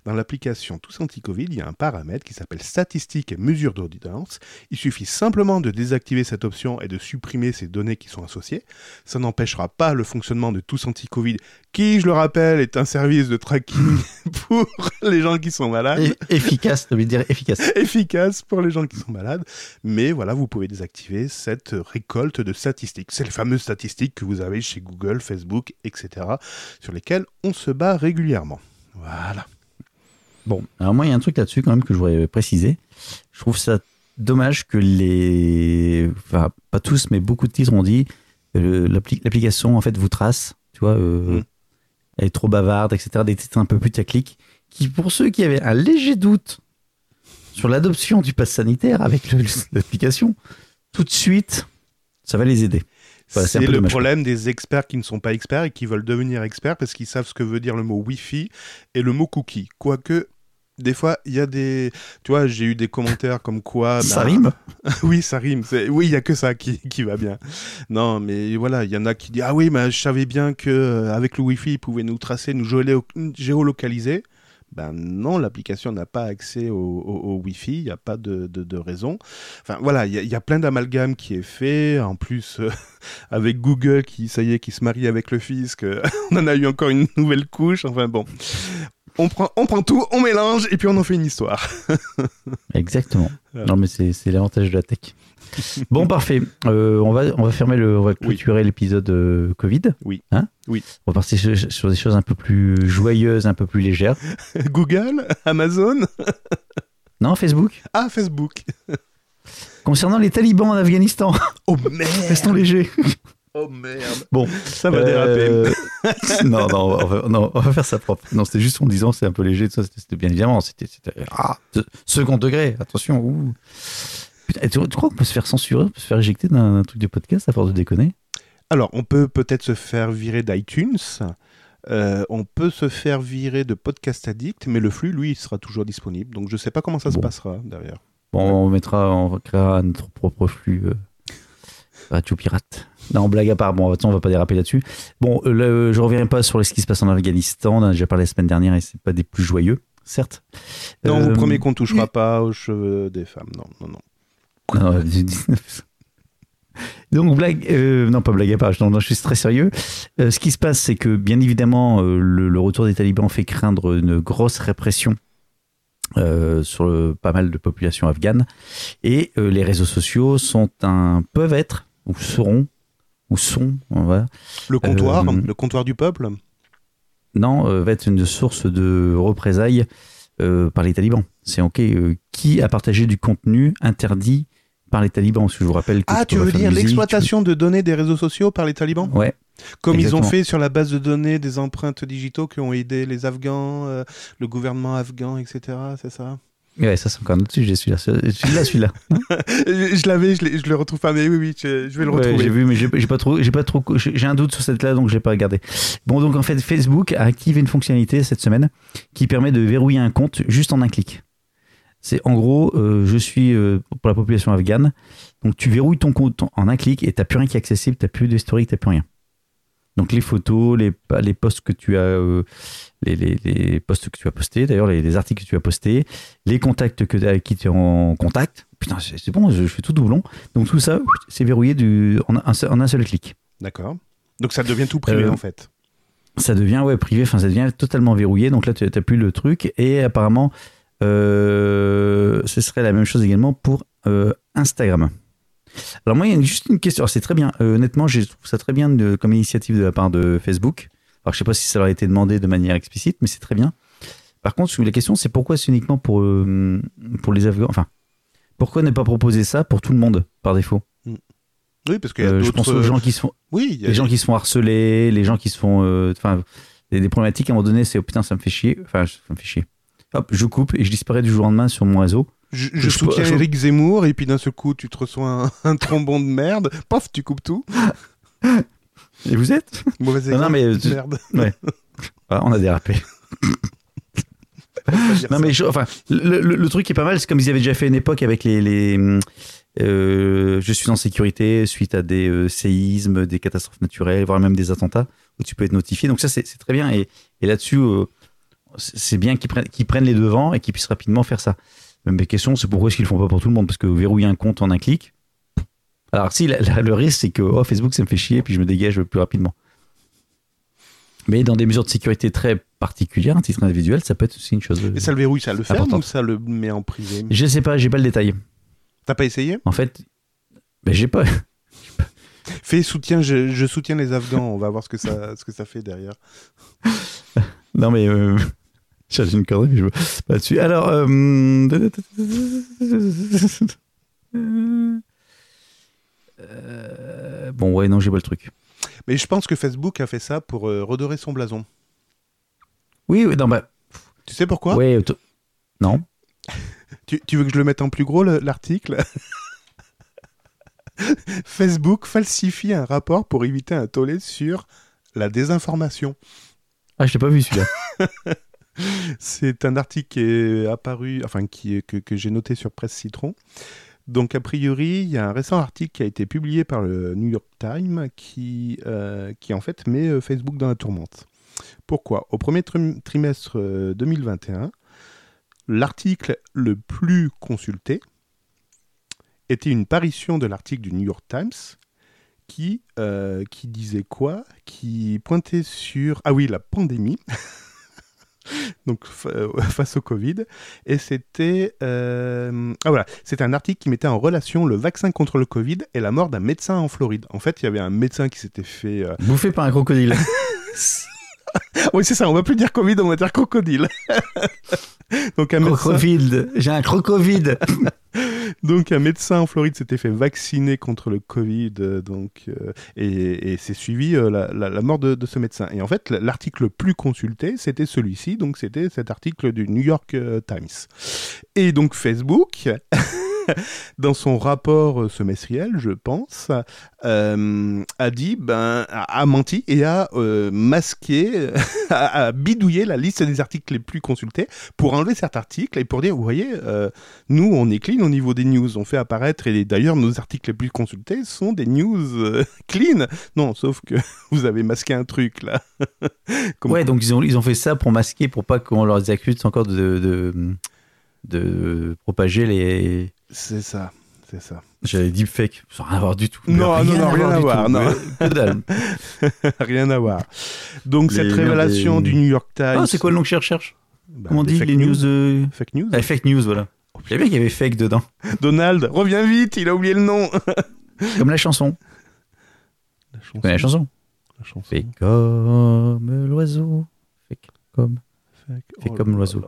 dans l'application Tous Anti-Covid, il y a un paramètre qui s'appelle Statistiques et mesures d'audience. Il suffit simplement de désactiver cette option et de supprimer ces données qui sont associées. Ça n'empêchera pas le fonctionnement de Tous Anti-Covid, qui, je le rappelle, est un service de tracking pour les gens qui sont malades Et- efficace, ça veut dire efficace. efficace pour les gens qui sont malades. Mais voilà, vous pouvez désactiver cette récolte de statistiques. C'est les fameuses statistiques que vous avez chez Google, Facebook, etc., sur lesquelles on se bat régulièrement. Voilà. Bon, alors moi, il y a un truc là-dessus quand même que je voudrais préciser. Je trouve ça dommage que les. Enfin, pas tous, mais beaucoup de titres ont dit euh, l'appli- l'application, en fait, vous trace. Tu vois, euh, Mm. elle est trop bavarde, etc. Des titres un peu putaclic. Qui, pour ceux qui avaient un léger doute sur l'adoption du pass sanitaire avec l'application, tout de suite, ça va les aider. Voilà, c'est le dommage, problème des experts qui ne sont pas experts et qui veulent devenir experts parce qu'ils savent ce que veut dire le mot Wi-Fi et le mot cookie. Quoique, des fois, il y a des. Tu vois, j'ai eu des commentaires comme quoi. ça ben, rime oui, ça rime. Oui, il y a que ça qui, qui va bien. Non, mais voilà, il y en a qui disent ah oui, mais je savais bien que euh, le Wi-Fi, ils pouvaient nous tracer, nous géolo- géolocaliser. Ben non, l'application n'a pas accès au, Wi-Fi, il n'y a pas de, de- raison. Enfin voilà, il y, a- il y a plein d'amalgames qui est fait. En plus, euh, avec Google qui, ça y est, qui se marie avec le fisc, euh, on en a eu encore une nouvelle couche. Enfin bon, on prend, on prend tout, on mélange et puis on en fait une histoire. Exactement. Voilà. Non, mais c'est c'est l'avantage de la tech. Bon, parfait. Euh, on, va, on va fermer le. On va clôturer l'épisode euh, Covid. Oui. Hein Oui. On va passer sur, sur des choses un peu plus joyeuses, un peu plus légères. Google, Amazon, Non, Facebook ah Facebook. Concernant les talibans en Afghanistan, Oh merde restons légers. Oh merde Bon. Ça va déraper. Euh, non, non on, va, non, on va faire ça propre. Non, c'était juste en disant c'est un peu léger. tout ça, C'était c'était bien évidemment. C'était c'était- ah, second degré. Attention. ouh. Putain, et tu, tu crois qu'on peut se faire censurer, on peut se faire éjecter d'un d'un truc de podcast à force de déconner? Alors, on peut peut-être se faire virer d'iTunes. euh, on peut se faire virer de Podcast Addict, mais le flux, lui, il sera toujours disponible. Donc, je sais pas comment ça se passera derrière. Bon, on mettra, on créera notre propre flux euh, Radio Pirate. Non, blague à part, bon, attends, on va pas déraper là-dessus. Bon, euh, le- je reviendrai pas sur ce qui se passe en Afghanistan. On en a déjà parlé la semaine dernière et c'est pas des plus joyeux, certes. Non, Euh, vous promettez qu'on touchera pas aux cheveux des femmes. Non, non, non. non, Donc, blague, euh, non, pas blague à part, non, non, je suis très sérieux. Euh, ce qui se passe, c'est que, bien évidemment, euh, le, le retour des talibans fait craindre une grosse répression euh, sur le- pas mal de populations afghanes. Et euh, les réseaux sociaux sont un, peuvent être, ou seront, ou sont, voilà, Le comptoir, Euh, le comptoir du peuple? non, va être une source de représailles par les talibans. C'est ok. qui a partagé du contenu interdit par les talibans que je vous rappelle que Ah, tu veux dire l'exploitation de données des réseaux sociaux par les talibans Ouais. Comme ils ont fait sur la base de données des empreintes digitaux qui ont aidé les Afghans, euh, le gouvernement afghan, etc. C'est ça Ouais, ça c'est encore un autre sujet, celui-là. Celui-là, celui-là. je l'avais, je, le retrouve pas, mais oui, oui, je, je vais le Ouais, retrouver. j'ai vu, mais j'ai pas trop, j'ai pas trop, j'ai j'ai un doute sur cette là, donc je l'ai pas regardé. Bon, donc en fait, Facebook a activé une fonctionnalité cette semaine qui permet de verrouiller un compte juste en un clic. C'est en gros, euh, je suis euh, pour la population afghane, donc tu verrouilles ton compte en un clic et t'as plus rien qui est accessible, t'as plus d'historique, t'as plus rien. Donc les photos, les, les posts que tu as, euh, les, les, les posts que tu as postés, d'ailleurs les, les articles que tu as postés, les contacts que avec qui tu es en contact. Putain, c'est bon, je, je fais tout doublon. Donc tout ça, c'est verrouillé du, en, un, seul- en un seul clic. D'accord. Donc ça devient tout privé Euh, en fait. Ça devient ouais privé, enfin ça devient totalement verrouillé. Donc là, tu n'as plus le truc. Et apparemment, euh, ce serait la même chose également pour euh, Instagram. Alors moi, il y a juste une question. C'est très bien. Euh, honnêtement, je trouve ça très bien de- comme initiative de la part de Facebook. Alors je sais pas si ça leur a été demandé de manière explicite, mais c'est très bien. Par contre, la question, c'est pourquoi c'est uniquement pour, euh, pour les Afghans Enfin, pourquoi ne pas proposer ça pour tout le monde par défaut? Oui, parce a Euh, Je pense aux gens qui se font, Oui, les gens qui se font harceler, les gens qui se font. euh, Enfin, des, des problématiques à un moment donné, c'est oh putain, ça me fait chier. Enfin, ça me fait chier. Hop, je coupe et je disparais du jour au lendemain sur mon réseau. Je, je Je- soutiens je- Eric Zemmour et puis d'un seul coup tu te reçois un, un trombon de merde, paf, tu coupes tout. Et vous êtes Mauvais Non, non, exemple. mais, euh, tu- merde. Ah, On a dérapé. Non, mais je- enfin, le, le- le truc qui est pas mal, c'est comme ils avaient déjà fait une époque avec les. les euh, je suis en sécurité suite à des euh, séismes, des catastrophes naturelles, voire même des attentats, où tu peux être notifié. Donc, ça, c'est c'est très bien. Et, et là-dessus, euh, c'est bien qu'ils prennent, qu'ils prennent les devants et qu'ils puissent rapidement faire ça. Même mes questions, c'est pourquoi est-ce qu'ils le font pas pour tout le monde? Parce que verrouiller un compte en un clic. Alors, si, la- la- le risque, c'est que oh, Facebook, ça me fait chier, puis je me dégage plus rapidement. Mais dans des mesures de sécurité très particulières, un titre individuel, ça peut être aussi une chose. Et ça le verrouille, ça le ferme ou ça le met en privé? Je sais pas, j'ai pas le détail. T'as pas essayé? En fait, ben j'ai pas. Fais soutien, je, je soutiens les Afghans, on va voir ce que ça, ce que ça fait derrière. Non mais euh... j'ai une connerie, mais je veux pas dessus. Alors, euh... euh, bon ouais non j'ai pas le truc. Mais je pense que Facebook a fait ça pour euh, redorer son blason. Oui oui non bah Tu sais pourquoi? Auto- non. tu, tu veux que je le mette en plus gros le- l'article? Facebook falsifie un rapport pour éviter un tollé sur la désinformation. Ah je l'ai pas vu celui-là. C'est un article qui est apparu, enfin qui que, j'ai noté sur Presse Citron. Donc a priori, il y a un récent article qui a été publié par le New York Times qui, euh, qui en fait met euh, Facebook dans la tourmente. Pourquoi? Au premier trim- trimestre euh, 2021, l'article le plus consulté était une parution de l'article du New York Times qui, euh, qui disait quoi? Qui pointait sur... Ah oui, la pandémie. Donc euh, face au Covid. Et c'était... euh, Ah voilà, c'était un article qui mettait en relation le vaccin contre le Covid et la mort d'un médecin en Floride. En fait, il y avait un médecin qui s'était fait... euh, Bouffé par un crocodile. Oui, c'est ça, on va plus dire Covid, on va dire crocodile. Donc un médecin... Crocovide. J'ai un crocovide. Donc un médecin en Floride s'était fait vacciner contre le Covid, euh, donc euh, et, et c'est suivi euh, la, la- la mort de, de ce médecin. Et en fait, l'article le plus consulté, c'était celui-ci, donc c'était cet article du New York euh, Times. Et donc Facebook, dans son rapport euh, semestriel, je pense, euh, a dit, ben, a, a menti et a euh, masqué, a, a bidouillé la liste des articles les plus consultés pour enlever cet article et pour dire, vous voyez, euh, nous, on est clean au niveau des news. On fait apparaître, et d'ailleurs, nos articles les plus consultés sont des news clean. Non, sauf que vous avez masqué un truc, là. Comme- Ouais donc ils ont ils ont fait ça pour masquer pour pas qu'on leur accuse encore de, de de propager les C'est ça, c'est ça. J'avais deepfake, sans rien à voir du tout. Non, non, non, rien à voir, non. Rien à voir. Donc, Les- cette révélation les- du New York Times. Ah, c'est quoi le nom que je recherche Bah, Comment on dit fake les news, euh, Fake news. ah, Fake news, voilà. Je savais bien qu'il y avait fake dedans. Donald, reviens vite, il a oublié le nom. Comme la chanson. La Tu connais la chanson la chanson. Fais comme l'oiseau. Fais comme. Fait Oh comme l'oiseau.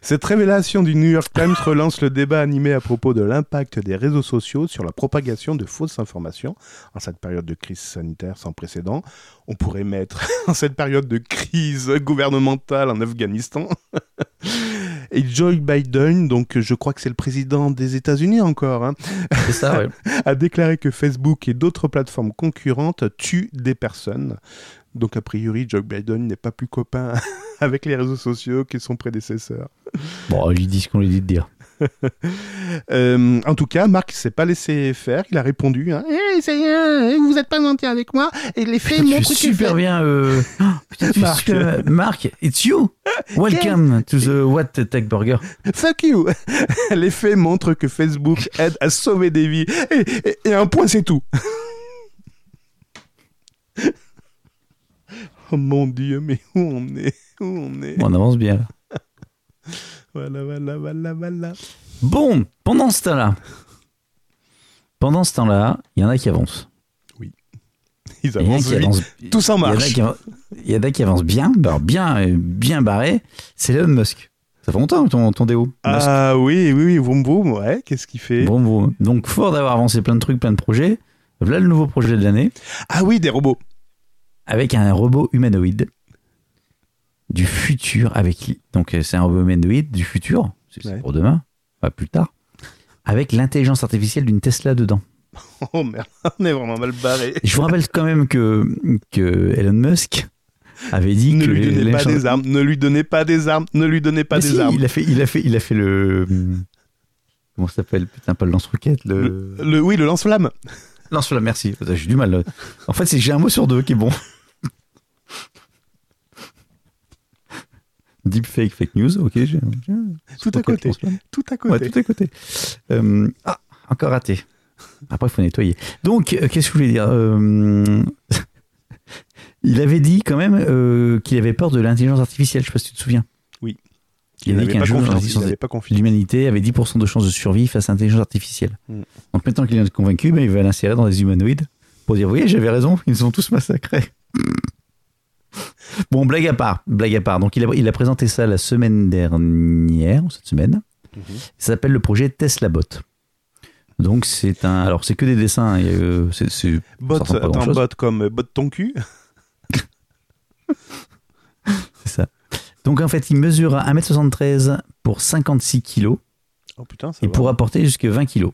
Cette révélation du New York Times relance le débat animé à propos de l'impact des réseaux sociaux sur la propagation de fausses informations en cette période de crise sanitaire sans précédent. On pourrait mettre en cette période de crise gouvernementale en Afghanistan. Et Joe Biden, donc je crois que c'est le président des États-Unis encore, hein, C'est ça, ouais. a déclaré que Facebook et d'autres plateformes concurrentes tuent des personnes. Donc a priori, Joe Biden n'est pas plus copain avec les réseaux sociaux que son prédécesseur. Bon, lui dit ce qu'on lui dit de dire. Euh, en tout cas, Marc s'est pas laissé faire. Il a répondu hein, Eh, c'est rien, vous n'êtes pas gentil avec moi. Et les faits montrent que super fait- bien. Euh... oh, putain, Marc. Marc, it's you. Welcome to the What Tech Burger. Fuck you Les faits montrent que Facebook aide à sauver des vies. Et, et- et un point, c'est tout. oh mon dieu, mais où on est? Où on est? Bon, on avance bien. là. Voilà, voilà, voilà, voilà. Bon, pendant ce temps-là, pendant ce temps-là, il y en a qui avancent. Ils Il y en a avancent qui avancent. Tous en marche. il y en a qui avancent bien, bien, bien barré. C'est Elon Musk. Ça fait longtemps ton, ton déo. Ah oui, oui, oui, vroom vroom, ouais, qu'est-ce qu'il fait? Bon, bon. Donc, fort d'avoir avancé plein de trucs, plein de projets. Voilà le nouveau projet de l'année Ah oui, des robots. avec un robot humanoïde du futur. Avec donc euh, c'est un robot humanoïde du futur. C'est Ouais. pour demain, pas plus tard. Avec l'intelligence artificielle d'une Tesla dedans. Oh merde, on est vraiment mal barré. Je vous rappelle quand même que, que Elon Musk avait dit Ne que lui donnez les pas gens- des armes, ne lui donnez pas des armes, ne lui donnez pas Mais des si, armes. Il a fait, il a fait, il a fait le. Comment ça s'appelle? Putain, pas le lance-roquette. Le... Le, oui, le lance-flamme. Lance-flamme, merci. J'ai du mal. là. En fait, c'est j'ai un mot sur deux qui est bon. Deepfake, fake news, ok. j'ai- Tout à côté. Tout à Ouais, côté. tout à côté. Euh, ah, encore raté. Après, il faut nettoyer. Donc, euh, qu'est-ce que je voulais dire Euh, Il avait dit quand même qu'il avait peur de l'intelligence artificielle. Je sais pas si tu te souviens. Oui. Il, Il a dit qu'un jour, l'humanité avait 10% de chances de survie face à l'intelligence artificielle. Mm. Donc maintenant qu'il est convaincu, ben, il va l'insérer dans des humanoïdes pour dire, voyez, j'avais raison, ils sont tous massacrés. bon, blague à part, blague à part. Donc il a, il a présenté ça la semaine dernière, cette semaine. Mhm. Ça s'appelle le projet Tesla Bot. Donc c'est un, alors c'est que des dessins. a, euh, Bot, attends, bot comme euh, bot ton cul. c'est ça. Donc en fait, il mesure 1m73 pour 56 kg. Oh putain, ça Il va. pourra porter jusqu'à 20 kg.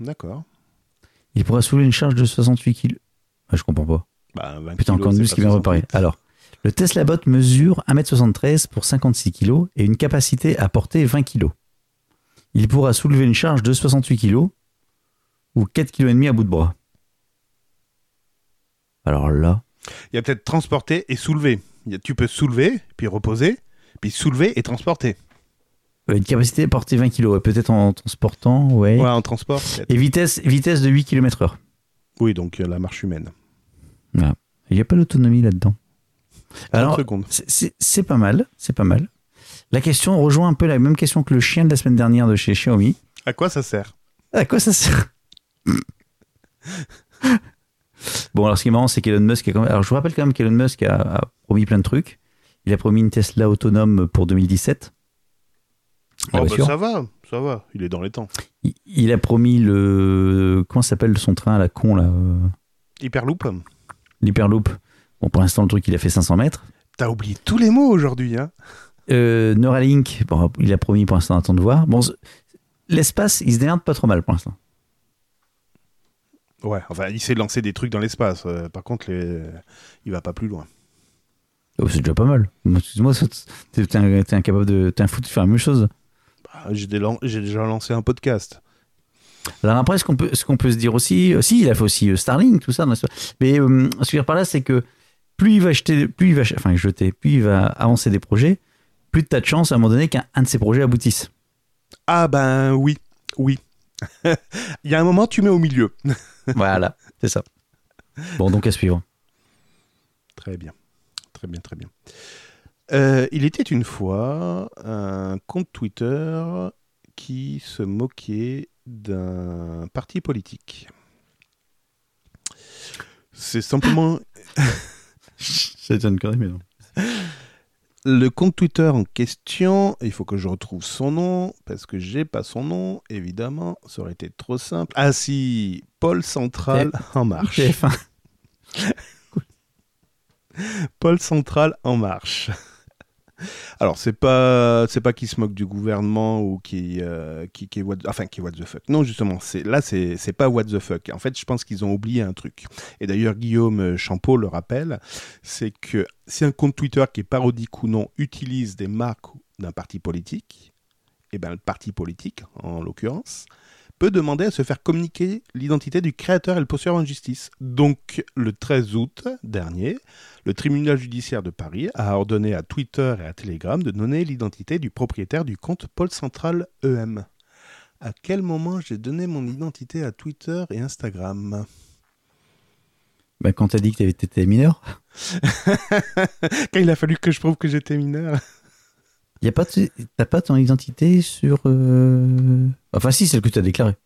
D'accord. Il pourra soulever une charge de 68 kg. Ah, je comprends pas. Bah, 20 Putain, encore pas qui vient 68. reparaît. Alors, le Tesla Bot mesure 1m73 pour 56 kg et une capacité à porter 20 kg. Il pourra soulever une charge de 68 kg ou 4 kg et demi à bout de bras. Alors là, Il y a peut-être transporter et soulever. Tu peux soulever, puis reposer, puis soulever et transporter. une capacité à porter 20 kg, peut-être en transportant, ouais. Ouais, en transport. Et vitesse, vitesse de 8 km heure. Oui, donc la marche humaine. Il n'y a pas d'autonomie là-dedans. 30 Alors. C'est- pas mal, c'est pas mal. La question rejoint un peu la même question que le chien de la semaine dernière de chez Xiaomi. À quoi ça sert? À quoi ça sert? Bon, alors ce qui est marrant, c'est qu'Elon Musk a quand même... Alors je vous rappelle quand même qu'Elon Musk a, a promis plein de trucs. Il a promis une Tesla autonome pour 2017. La Oh, bah. Ça va, ça va. Il est dans les temps. il, il a promis le... Comment s'appelle son train à la con, là euh, Hyperloop. L'Hyperloop. Bon, pour l'instant, le truc, il a fait 500 mètres. T'as oublié tous les mots aujourd'hui, hein Euh, Neuralink, bon, il a promis pour l'instant, attend de voir. Bon, l'espace, il se démerde pas trop mal pour l'instant. Ouais, enfin, il sait lancer des trucs dans l'espace. Euh, par contre, les... il va pas plus loin. Oh, c'est déjà pas mal. Moi, Excuse-moi, t'es incapable de. T'es un fou de faire la même chose. Bah, J'ai dé- j'ai déjà lancé un podcast. Alors après, ce qu'on peut, ce qu'on peut se dire aussi, euh, si, il a fait aussi euh, Starlink, tout ça. Mais euh, ce que je veux dire par là, c'est que plus il va jeter, plus il va, enfin jeter, plus il va avancer des projets, plus de tas de chances à un moment donné qu'un un de ces projets aboutisse. Ah ben oui, oui. il y a un moment, tu mets au milieu. voilà, c'est ça. Bon, donc à suivre. Très bien, très bien, très bien. Euh, il était une fois un compte Twitter qui se moquait d'un parti politique. C'est simplement C'est une connerie, mais non. le compte Twitter en question. Il faut que je retrouve son nom parce que j'ai pas son nom. Évidemment, ça aurait été trop simple. Ah si, Paul Central en marche. TF1. Paul Central en marche. Alors c'est pas c'est pas qui se moque du gouvernement ou qui euh, qui, qui what, enfin qui what the fuck. Non justement c'est là c'est c'est pas what the fuck. En fait je pense qu'ils ont oublié un truc. Et d'ailleurs Guillaume Champeau le rappelle, c'est que si un compte Twitter qui est parodique ou non utilise des marques d'un parti politique, et ben le parti politique en l'occurrence peut demander à se faire communiquer l'identité du créateur et le poursuivre en justice. Donc, le 13 août dernier, le tribunal judiciaire de Paris a ordonné à Twitter et à Telegram de donner l'identité du propriétaire du compte Pôle Central EM. À quel moment j'ai donné mon identité à Twitter et Instagram? Bah, quand t'as dit que t'étais mineur Quand il a fallu que je prouve que j'étais mineur y a pas T'as pas ton identité sur. euh, Enfin, si, celle que tu as déclarée.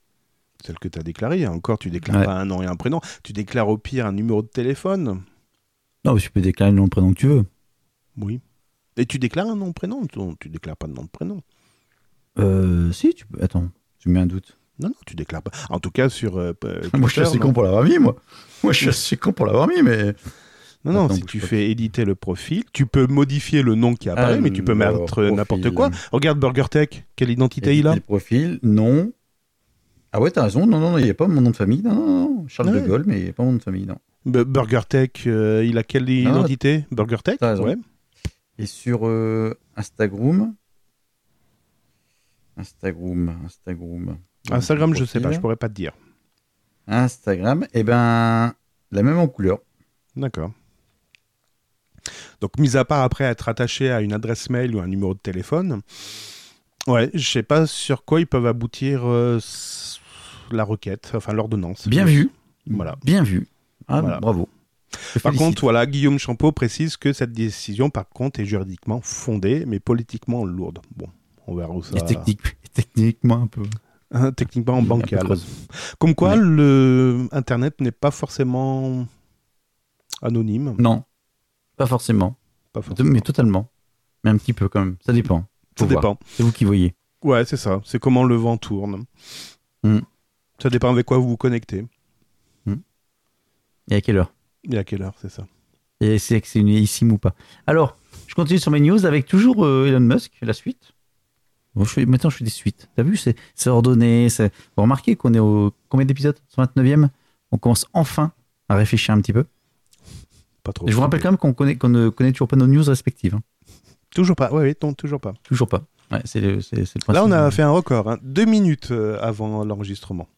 Celle que tu as déclarée. Encore, tu déclares Ouais. pas un nom et un prénom. Tu déclares au pire un numéro de téléphone. Non, mais tu peux déclarer le nom et le prénom que tu veux. Oui. Et tu déclares un nom prénom? Tu, tu déclares pas de nom de prénom. Euh, si, tu peux. Attends, tu mets un doute. Non, non, tu déclares pas. En tout cas, sur. euh, Moi, je suis assez non. con pour l'avoir mis, moi. Moi, je suis assez con pour l'avoir mis, mais. Non, si tu fais éditer le profil, tu peux modifier le nom qui apparaît, mais tu peux mettre n'importe quoi. Regarde BurgerTech, quelle identité il a Le profil, non. Ah ouais, t'as raison. Non, non, il n'y a pas mon nom de famille. Non, non, non. Charles Ouais. de Gaulle, mais il n'y a pas mon nom de famille, non. BurgerTech, euh, il a quelle identité? BurgerTech? T'as raison. Ouais. Et sur euh, Instagram? Instagram, Instagram. Instagram, je sais pas, je pourrais pas te dire. Instagram, eh ben, la même en couleur. D'accord. Donc, mis à part après être attaché à une adresse mail ou un numéro de téléphone, ouais, je sais pas sur quoi ils peuvent aboutir euh, la requête, enfin l'ordonnance. Bien vu. Voilà. Bien vu. Ah, Voilà. bravo. Je Par félicite. contre, voilà, Guillaume Champeau précise que cette décision, par contre, est juridiquement fondée, mais politiquement lourde. Bon, on verra où ça. Et technique, techniquement un peu. Hein, techniquement bancal. Comme quoi, Ouais. le Internet n'est pas forcément anonyme. Non, pas forcément. Pas forcément. Mais totalement. Mais un petit peu quand même. Ça dépend. Ça voir. dépend. C'est vous qui voyez. Ouais, c'est ça. C'est comment le vent tourne. Hmm. Ça dépend avec quoi vous vous connectez. Et à quelle heure? Et à quelle heure, c'est ça. Et c'est que c'est une ici ou pas. Alors, je continue sur mes news avec toujours euh, Elon Musk, la suite. Bon, je fais, maintenant, je fais des suites. T'as vu, c'est c'est ordonné. c'est- Vous remarquez qu'on est au combien d'épisodes? 129e On commence enfin à réfléchir un petit peu. Pas trop. Et je vous rappelle quand même qu'on connaît, qu'on ne connaît toujours pas nos news respectives. hein. Toujours pas. Ouais, non, toujours pas. Toujours pas. Ouais, c'est le, c'est- c'est le Là, on a fait un record. hein. Deux minutes euh, avant l'enregistrement.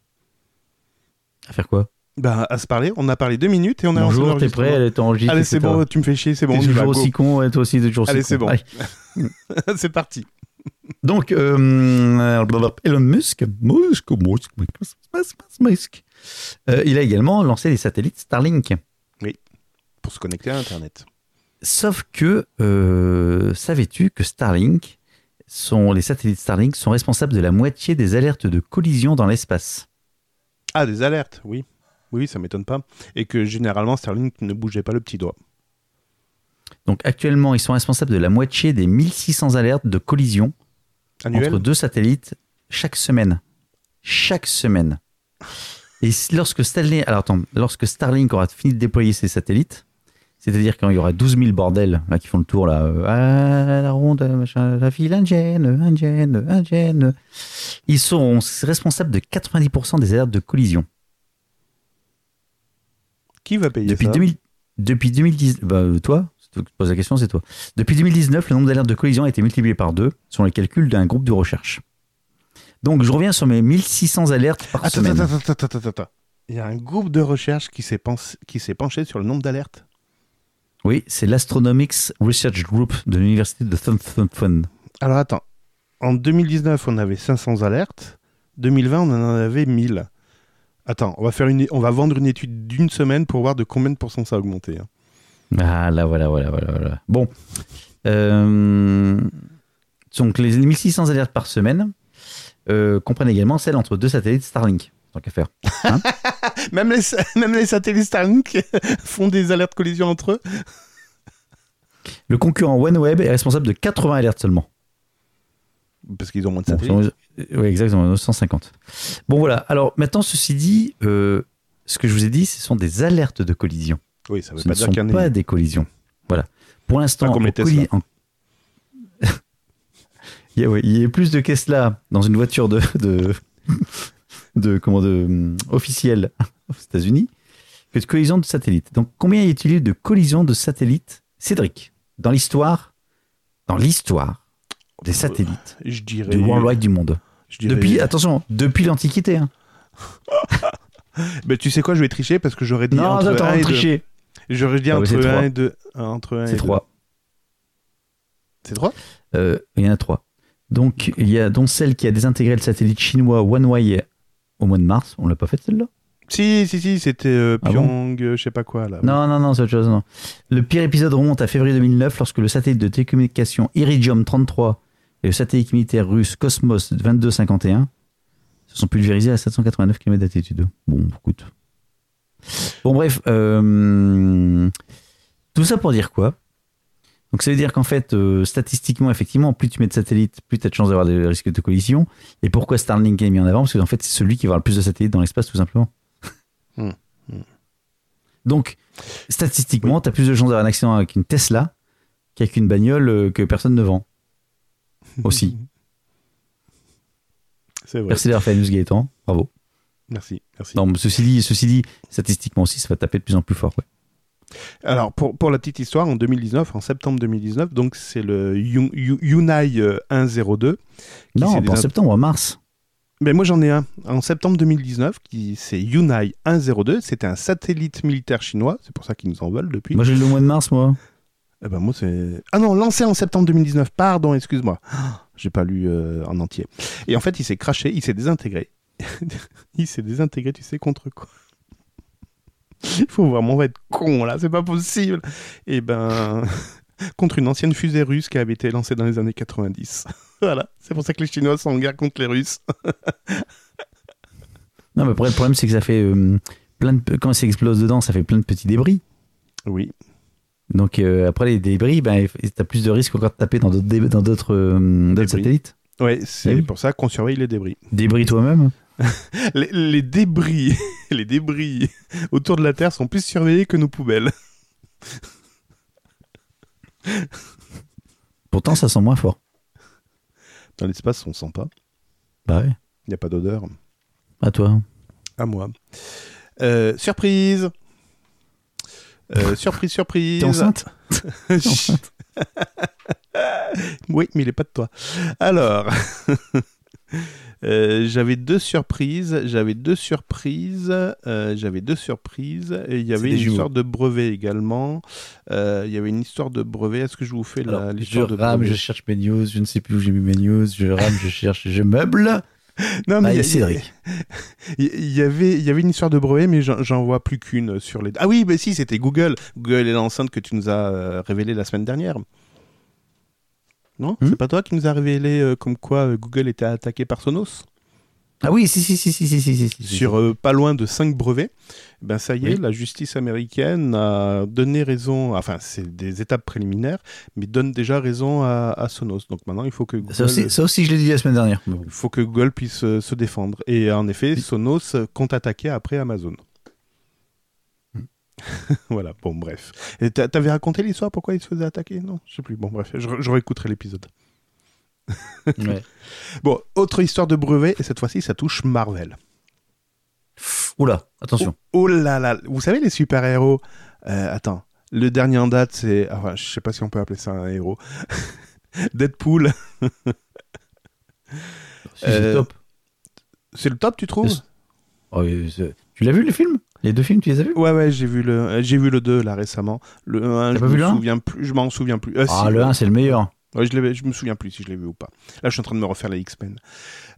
À faire quoi? Ben, à se parler. On a parlé deux minutes et on a Bonjour, t'es prêt Elle est enregistrée. Allez, c'est etc. bon, tu me fais chier, c'est bon, T'es on y va. toujours aussi con, ouais, toi aussi, t'es toujours aussi Allez, con. c'est bon. C'est parti. Donc, euh, Elon Musk, Musk, Musk, Musk, Musk, Musk, euh, il a également lancé les satellites Starlink. Pour se connecter à Internet. Sauf que, euh, savais-tu que Starlink, sont, les satellites Starlink sont responsables de la moitié des alertes de collision dans l'espace? Ah, des alertes, oui. Oui, ça m'étonne pas. Et que généralement, Starlink ne bougeait pas le petit doigt. Donc, actuellement, ils sont responsables de la moitié des 1600 alertes de collision Annuel entre deux satellites chaque semaine. Chaque semaine. Et lorsque Starlink, alors attends, lorsque Starlink aura fini de déployer ses satellites, c'est-à-dire quand il y aura 12 000 bordels là, qui font le tour là, euh, à la ronde, machin, la file indienne, indienne, indienne, ils seront responsables de 90% des alertes de collision. Qui va payer Depuis, ça 2000 depuis 2010, bah, euh, toi, poses la question, c'est toi. Depuis 2019, le nombre d'alertes de collision a été multiplié par deux selon les calculs d'un groupe de recherche. Donc, je reviens sur mes 1600 alertes par Attends, semaine. attends, attends, attends, attends, attends. Il y a un groupe de recherche qui s'est penché sur le nombre d'alertes. Oui, c'est l'Astronomics Research Group de l'université de Southampton. Alors attends. En 2019, on avait 500 alertes. 2020, on en avait 1000. Attends, on va, faire une, on va vendre une étude d'une semaine pour voir de combien de pourcents ça a augmenté. hein. Ah là, voilà, voilà, voilà, voilà. Bon. Euh, donc, les 1600 alertes par semaine euh, comprennent également celles entre deux satellites Starlink. Tant qu'à faire. Même les, sa- même les satellites Starlink font des alertes collision entre eux. Le concurrent OneWeb est responsable de 80 alertes seulement. Parce qu'ils ont moins de Bon, satellites. oui, exactement, 950. Bon, voilà. Alors, maintenant, ceci dit, euh, ce que je vous ai dit, ce sont des alertes de collision. Oui, ça veut Ce pas ne dire sont pas des collisions. Voilà. Pour l'instant, en- Il y, a, ouais, il y a plus de Tesla dans une voiture de, de, de, comment de, hum, officielle aux États-Unis que de collisions de satellites. Donc, combien y a-t-il eu de collisions de satellites, Cédric, dans l'histoire, dans l'histoire des satellites Je dirais. du World Wide du monde? je dirais- Depuis, attention, depuis l'Antiquité. Hein. Ben, tu sais quoi, je vais tricher parce que j'aurais dit Non, entre attends, 1 et 2. tricher. J'aurais dit Ah entre c'est 1 trois. et 2. Entre 1 et C'est 2. trois. C'est 3 Euh, il y en a trois. Donc, il y a dont celle qui a désintégré le satellite chinois OneWay au mois de mars. On l'a pas fait celle-là? Si, si, si, c'était euh, Ah Pyong, euh, je sais pas quoi là. Non, non, non, c'est autre chose. Non. Le pire épisode remonte à février 2009 lorsque le satellite de télécommunication Iridium 33 et le satellite militaire russe Cosmos 2251 se sont pulvérisés à 789 km d'altitude. Bon, écoute. Bon, bref. euh, tout ça pour dire quoi? Donc, ça veut dire qu'en fait, euh, statistiquement, effectivement, plus tu mets de satellites, plus tu as de chances d'avoir des risques de collision. Et pourquoi Starlink est mis en avant? Parce qu'en fait, c'est celui qui va avoir le plus de satellites dans l'espace, tout simplement. Hmm, hmm. Donc, statistiquement, tu as plus de chances d'avoir un accident avec une Tesla qu'avec une bagnole euh, que personne ne vend. Aussi. C'est vrai. Merci d'avoir fait la news Gaëtan. Bravo. Merci, merci. Non, ceci dit, ceci dit, statistiquement aussi, ça va taper de plus en plus fort. ouais. Alors, pour, pour la petite histoire, en 2019, en septembre 2019, donc c'est le Yu- Yu- Yunai euh, 102. qui Non, en septembre, en mars. Mais moi j'en ai un en septembre 2019 qui c'est Yunai 102. C'était un satellite militaire chinois. C'est pour ça qu'ils nous en veulent depuis. Moi, j'ai le mois de mars, moi. Eh ben moi c'est ah non lancé en septembre 2019. Pardon, excuse-moi. J'ai pas lu euh, en entier. Et en fait il s'est craché, il s'est désintégré. il s'est désintégré, tu sais contre quoi? Il faut vraiment être con là, c'est pas possible. Et ben contre une ancienne fusée russe qui avait été lancée dans les années 90. voilà, c'est pour ça que les Chinois sont en guerre contre les Russes. Non, mais après, le problème, c'est que ça fait euh, plein de. Quand ça explose dedans, ça fait plein de petits débris. Oui, Donc, euh, après, les débris, ben, t'as plus de risques encore de taper dans d'autres dé- dans d'autres euh, satellites. ouais, c'est Eh oui. pour ça qu'on surveille les débris. Débris toi-même. Les, les débris, les débris autour de la Terre sont plus surveillés que nos poubelles. Pourtant, ça sent moins fort. Dans l'espace, on sent pas. Bah ouais. Il n'y a pas d'odeur. À toi. À moi. Euh, surprise Euh, Surprise, surprise T'es enceinte? Chut. Oui, mais il est pas de toi. Alors, euh, j'avais deux surprises. J'avais deux surprises. euh, j'avais deux surprises. Et il y avait une jumeaux. histoire de brevet également. Euh, il y avait une histoire de brevet. Est-ce que je vous fais la- l'histoire de rame, brevet je cherche mes news, je ne sais plus où j'ai mis mes news, je rame, je cherche, je meuble. Non, mais Ah, il y avait, il y avait une histoire de brevet, mais j'en j'en vois plus qu'une sur les. Ah oui, mais si, c'était Google. Google est l'enceinte que tu nous as euh, révélé la semaine dernière. Non. Hmm c'est pas toi qui nous a révélé euh, comme quoi euh, Google était attaqué par Sonos ah oui, si, si, si, si, si, si, Sur euh, pas loin de 5 brevets, eh ben ça y est, la justice américaine a donné raison, enfin c'est des étapes préliminaires, mais donne déjà raison à, Sonos. Donc maintenant il faut que Google... Ça aussi je l'ai dit la semaine dernière. Il faut que Google puisse se défendre. Et en effet, Sonos compte attaquer après Amazon. Voilà, bon, bref. Et t'a- t'avais raconté l'histoire pourquoi il se faisait attaquer? Non, je sais plus. Bon, bref, je, je réécouterai l'épisode. Ouais. Bon, autre histoire de brevet, et cette fois-ci, ça touche Marvel. Oula, attention. Oh, oh là là, vous savez, les super-héros. euh, attends, le dernier en date, c'est. Enfin, je sais pas si on peut appeler ça un héros. Deadpool, c'est euh, top. c'est le top, tu trouves? Oh, tu l'as vu le film? Les deux films, tu les as vus? Ouais, ouais, j'ai vu le, j'ai vu le 2 là récemment. Le 1, T'as je me souviens plus, je m'en souviens plus. Euh, Ah, si, le 1, c'est le meilleur. ouais, je, je me souviens plus si je l'ai vu ou pas. Là, je suis en train de me refaire les X-Men.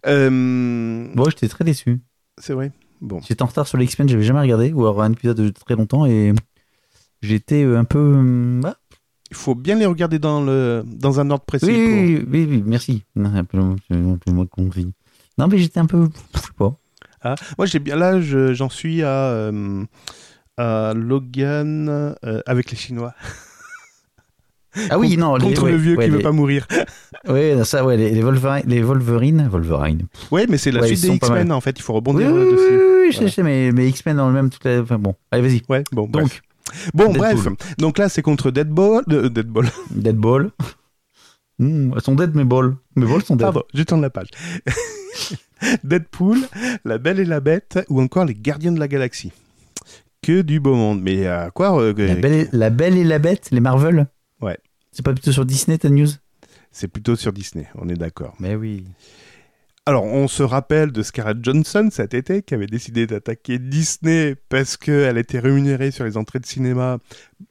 Euh, Bon, j'étais très déçu. c'est vrai? Bon. J'étais en retard sur les X-Men, j'avais jamais regardé, ou alors un épisode de très longtemps, et j'étais euh, un peu. hum, ah, Il faut bien les regarder dans le, dans un ordre précis. oui, pour- oui, oui, oui, merci. Non, mais j'étais un peu. Je sais pas. Ah, moi, j'ai bien là, je- j'en suis à, euh, à Logan euh, avec les Chinois. Ah oui, non, les- Contre ouais, le vieux ouais, qui les- veut pas mourir. Non, ça, ouais, les, les Wolverine, les Wolverine, Wolverine. Ouais, mais c'est la Ouais, suite des. X-Men en fait. Il faut Oui, rebondir oui, euh, oui, dessus. oui, je sais, Voilà. je sais, mais, mais X-Men dans le même. Toute la... Enfin bon, allez, vas-y. Ouais, bon, bref. Donc, Bon, Deadpool. bref. Donc là, c'est contre Deadball. euh, Deadball. Deadball. Mmh, elles sont dead, mes balls. Mes balls sont dead. Pardon, je tourne la page. Deadpool, La Belle et la Bête ou encore Les Gardiens de la Galaxie. Que du beau monde. Mais à quoi euh, La belle, et, la belle et la bête, les Marvel Ouais. C'est pas plutôt sur Disney ta news? C'est plutôt sur Disney, on est d'accord. Mais oui. Alors, on se rappelle de Scarlett Johnson cet été qui avait décidé d'attaquer Disney parce qu'elle était rémunérée sur les entrées de cinéma.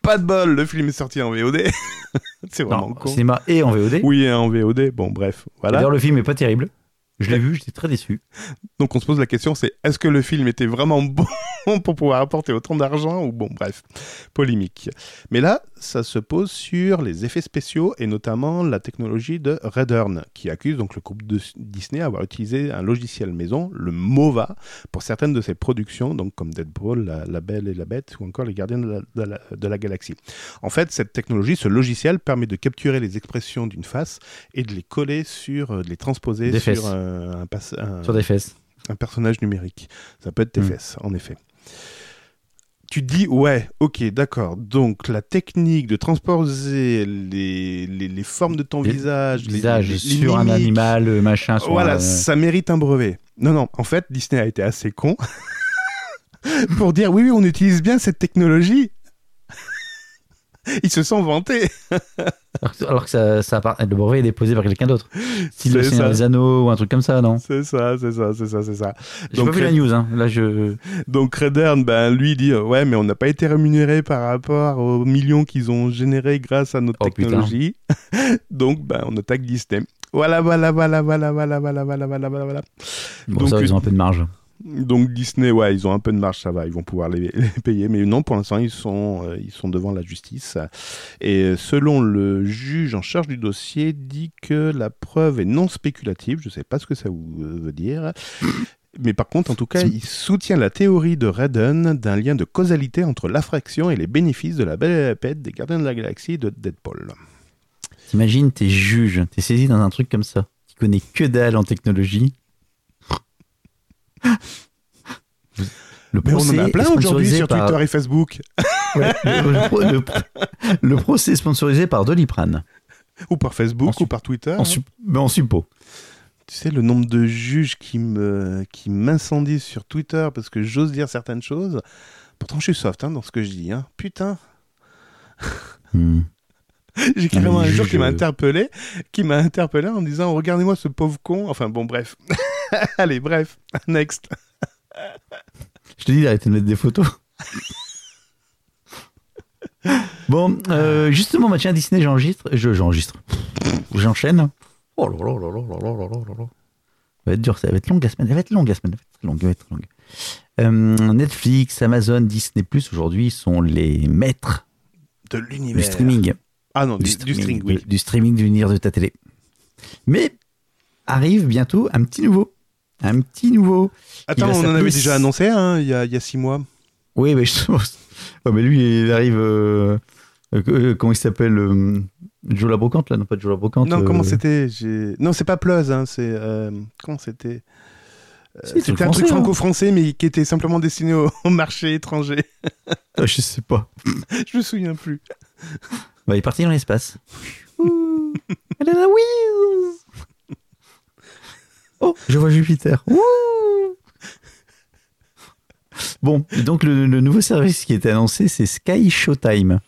Pas de bol, le film est sorti en VOD. C'est vraiment Non, con. cinéma et en VOD. Oui, en VOD. Bon, bref, voilà. D'ailleurs, le film est pas terrible. Je l'ai vu, j'étais très déçu. Donc on se pose la question, c'est est-ce que le film était vraiment bon pour pouvoir apporter autant d'argent ou bon, bref, polémique. Mais là, ça se pose sur les effets spéciaux et notamment la technologie de Redern, qui accuse donc le groupe de Disney d'avoir utilisé un logiciel maison, le MOVA, pour certaines de ses productions, donc comme Deadpool, La, la Belle et la Bête ou encore Les Gardiens de la, de la- de la Galaxie. En fait, cette technologie, ce logiciel permet de capturer les expressions d'une face et de les coller sur, euh, de les transposer Des sur fesses. un, un pass- un- Sur des fesses. un personnage numérique. Ça peut être tes Hmm. fesses, en effet. Tu te dis, ouais, ok, d'accord. Donc, la technique de transposer les, les, les formes de ton Les visage, les- sur un animal, euh, machin. Sur voilà, un- ça mérite un brevet. Non, non, en fait, Disney a été assez con pour dire, oui, oui, on utilise bien cette technologie. Ils se sont vantés. Alors que, alors que ça, ça appart- le brevet est déposé par quelqu'un d'autre. Si le Seigneur des Anneaux ou un truc comme ça, non? C'est ça, c'est ça, c'est ça, c'est ça. J'ai pas vu la news, hein. Là, je. Donc Redern, ben, lui dit euh, ouais mais on n'a pas été rémunéré par rapport aux millions qu'ils ont générés grâce à notre Oh, putain. technologie. Donc ben on attaque Disney. Voilà voilà voilà voilà voilà voilà voilà voilà voilà. Bon, Donc, ça, euh, ils ont un peu de marge. Donc Disney ouais ils ont un peu de marge ça va ils vont pouvoir les, payer mais non pour l'instant ils sont euh, ils sont devant la justice et selon le juge en charge du dossier dit que la preuve est non spéculative je sais pas ce que ça euh, veut dire mais par contre, en tout cas, il soutient la théorie de Redden d'un lien de causalité entre l'infraction et les bénéfices de la Belle et la Bête des Gardiens de la Galaxie de Deadpool. T'imagines, t'es juge, t'es saisi dans un truc comme ça. Tu connais que dalle en technologie. Le Mais on en procès a plein aujourd'hui sponsorisé sur par- Twitter et Facebook. Ouais, le, le pro- le pro- le procès est sponsorisé par Doliprane. Ou par Facebook, En ou par Twitter. En, sup- mais en suppo. Tu sais, le nombre de juges qui me qui m'incendient sur Twitter parce que j'ose dire certaines choses. Pourtant, je suis soft hein, dans ce que je dis. Hein. Putain, Hmm. j'ai carrément les un jour qui m'a euh, interpellé, qui m'a interpellé en me disant Regardez-moi ce pauvre con. Enfin, bon, bref. Allez, bref. Next. Je te dis d'arrêter de mettre des photos. bon, euh, justement, bah, tiens, Disney, j'enregistre. Je, j'enregistre. J'enchaîne. Oh là là là là là là là là. Ça va être dur, ça va être longue la semaine. Elle va être longue la semaine. Elle va être très longue. elle va être longue. Euh, Netflix, Amazon, Disney Plus aujourd'hui sont les maîtres De du l'univers. streaming. Ah non, du, oui. du, streaming de l'univers de ta télé. Mais arrive bientôt un petit nouveau. Un petit nouveau. Attends, on en avait déjà annoncé un il y, a, il y a six mois. Oui, mais je Ouais, mais lui, il arrive. euh, euh, euh, comment il s'appelle euh, Joe la brocante, là? Non, pas Joe la brocante. Non, euh, comment c'était? J'ai- Non, c'est pas Pleuse, hein, c'est. euh, comment c'était? Euh, Si, C'était un truc hein. franco-français, mais qui était simplement destiné au, au marché étranger. ah, Je sais pas. Je me souviens plus. Bah, il est parti dans l'espace. Ouh, Elle a la wheels. Oh, je vois Jupiter. Bon, donc le, le nouveau service qui était annoncé, c'est Sky Showtime.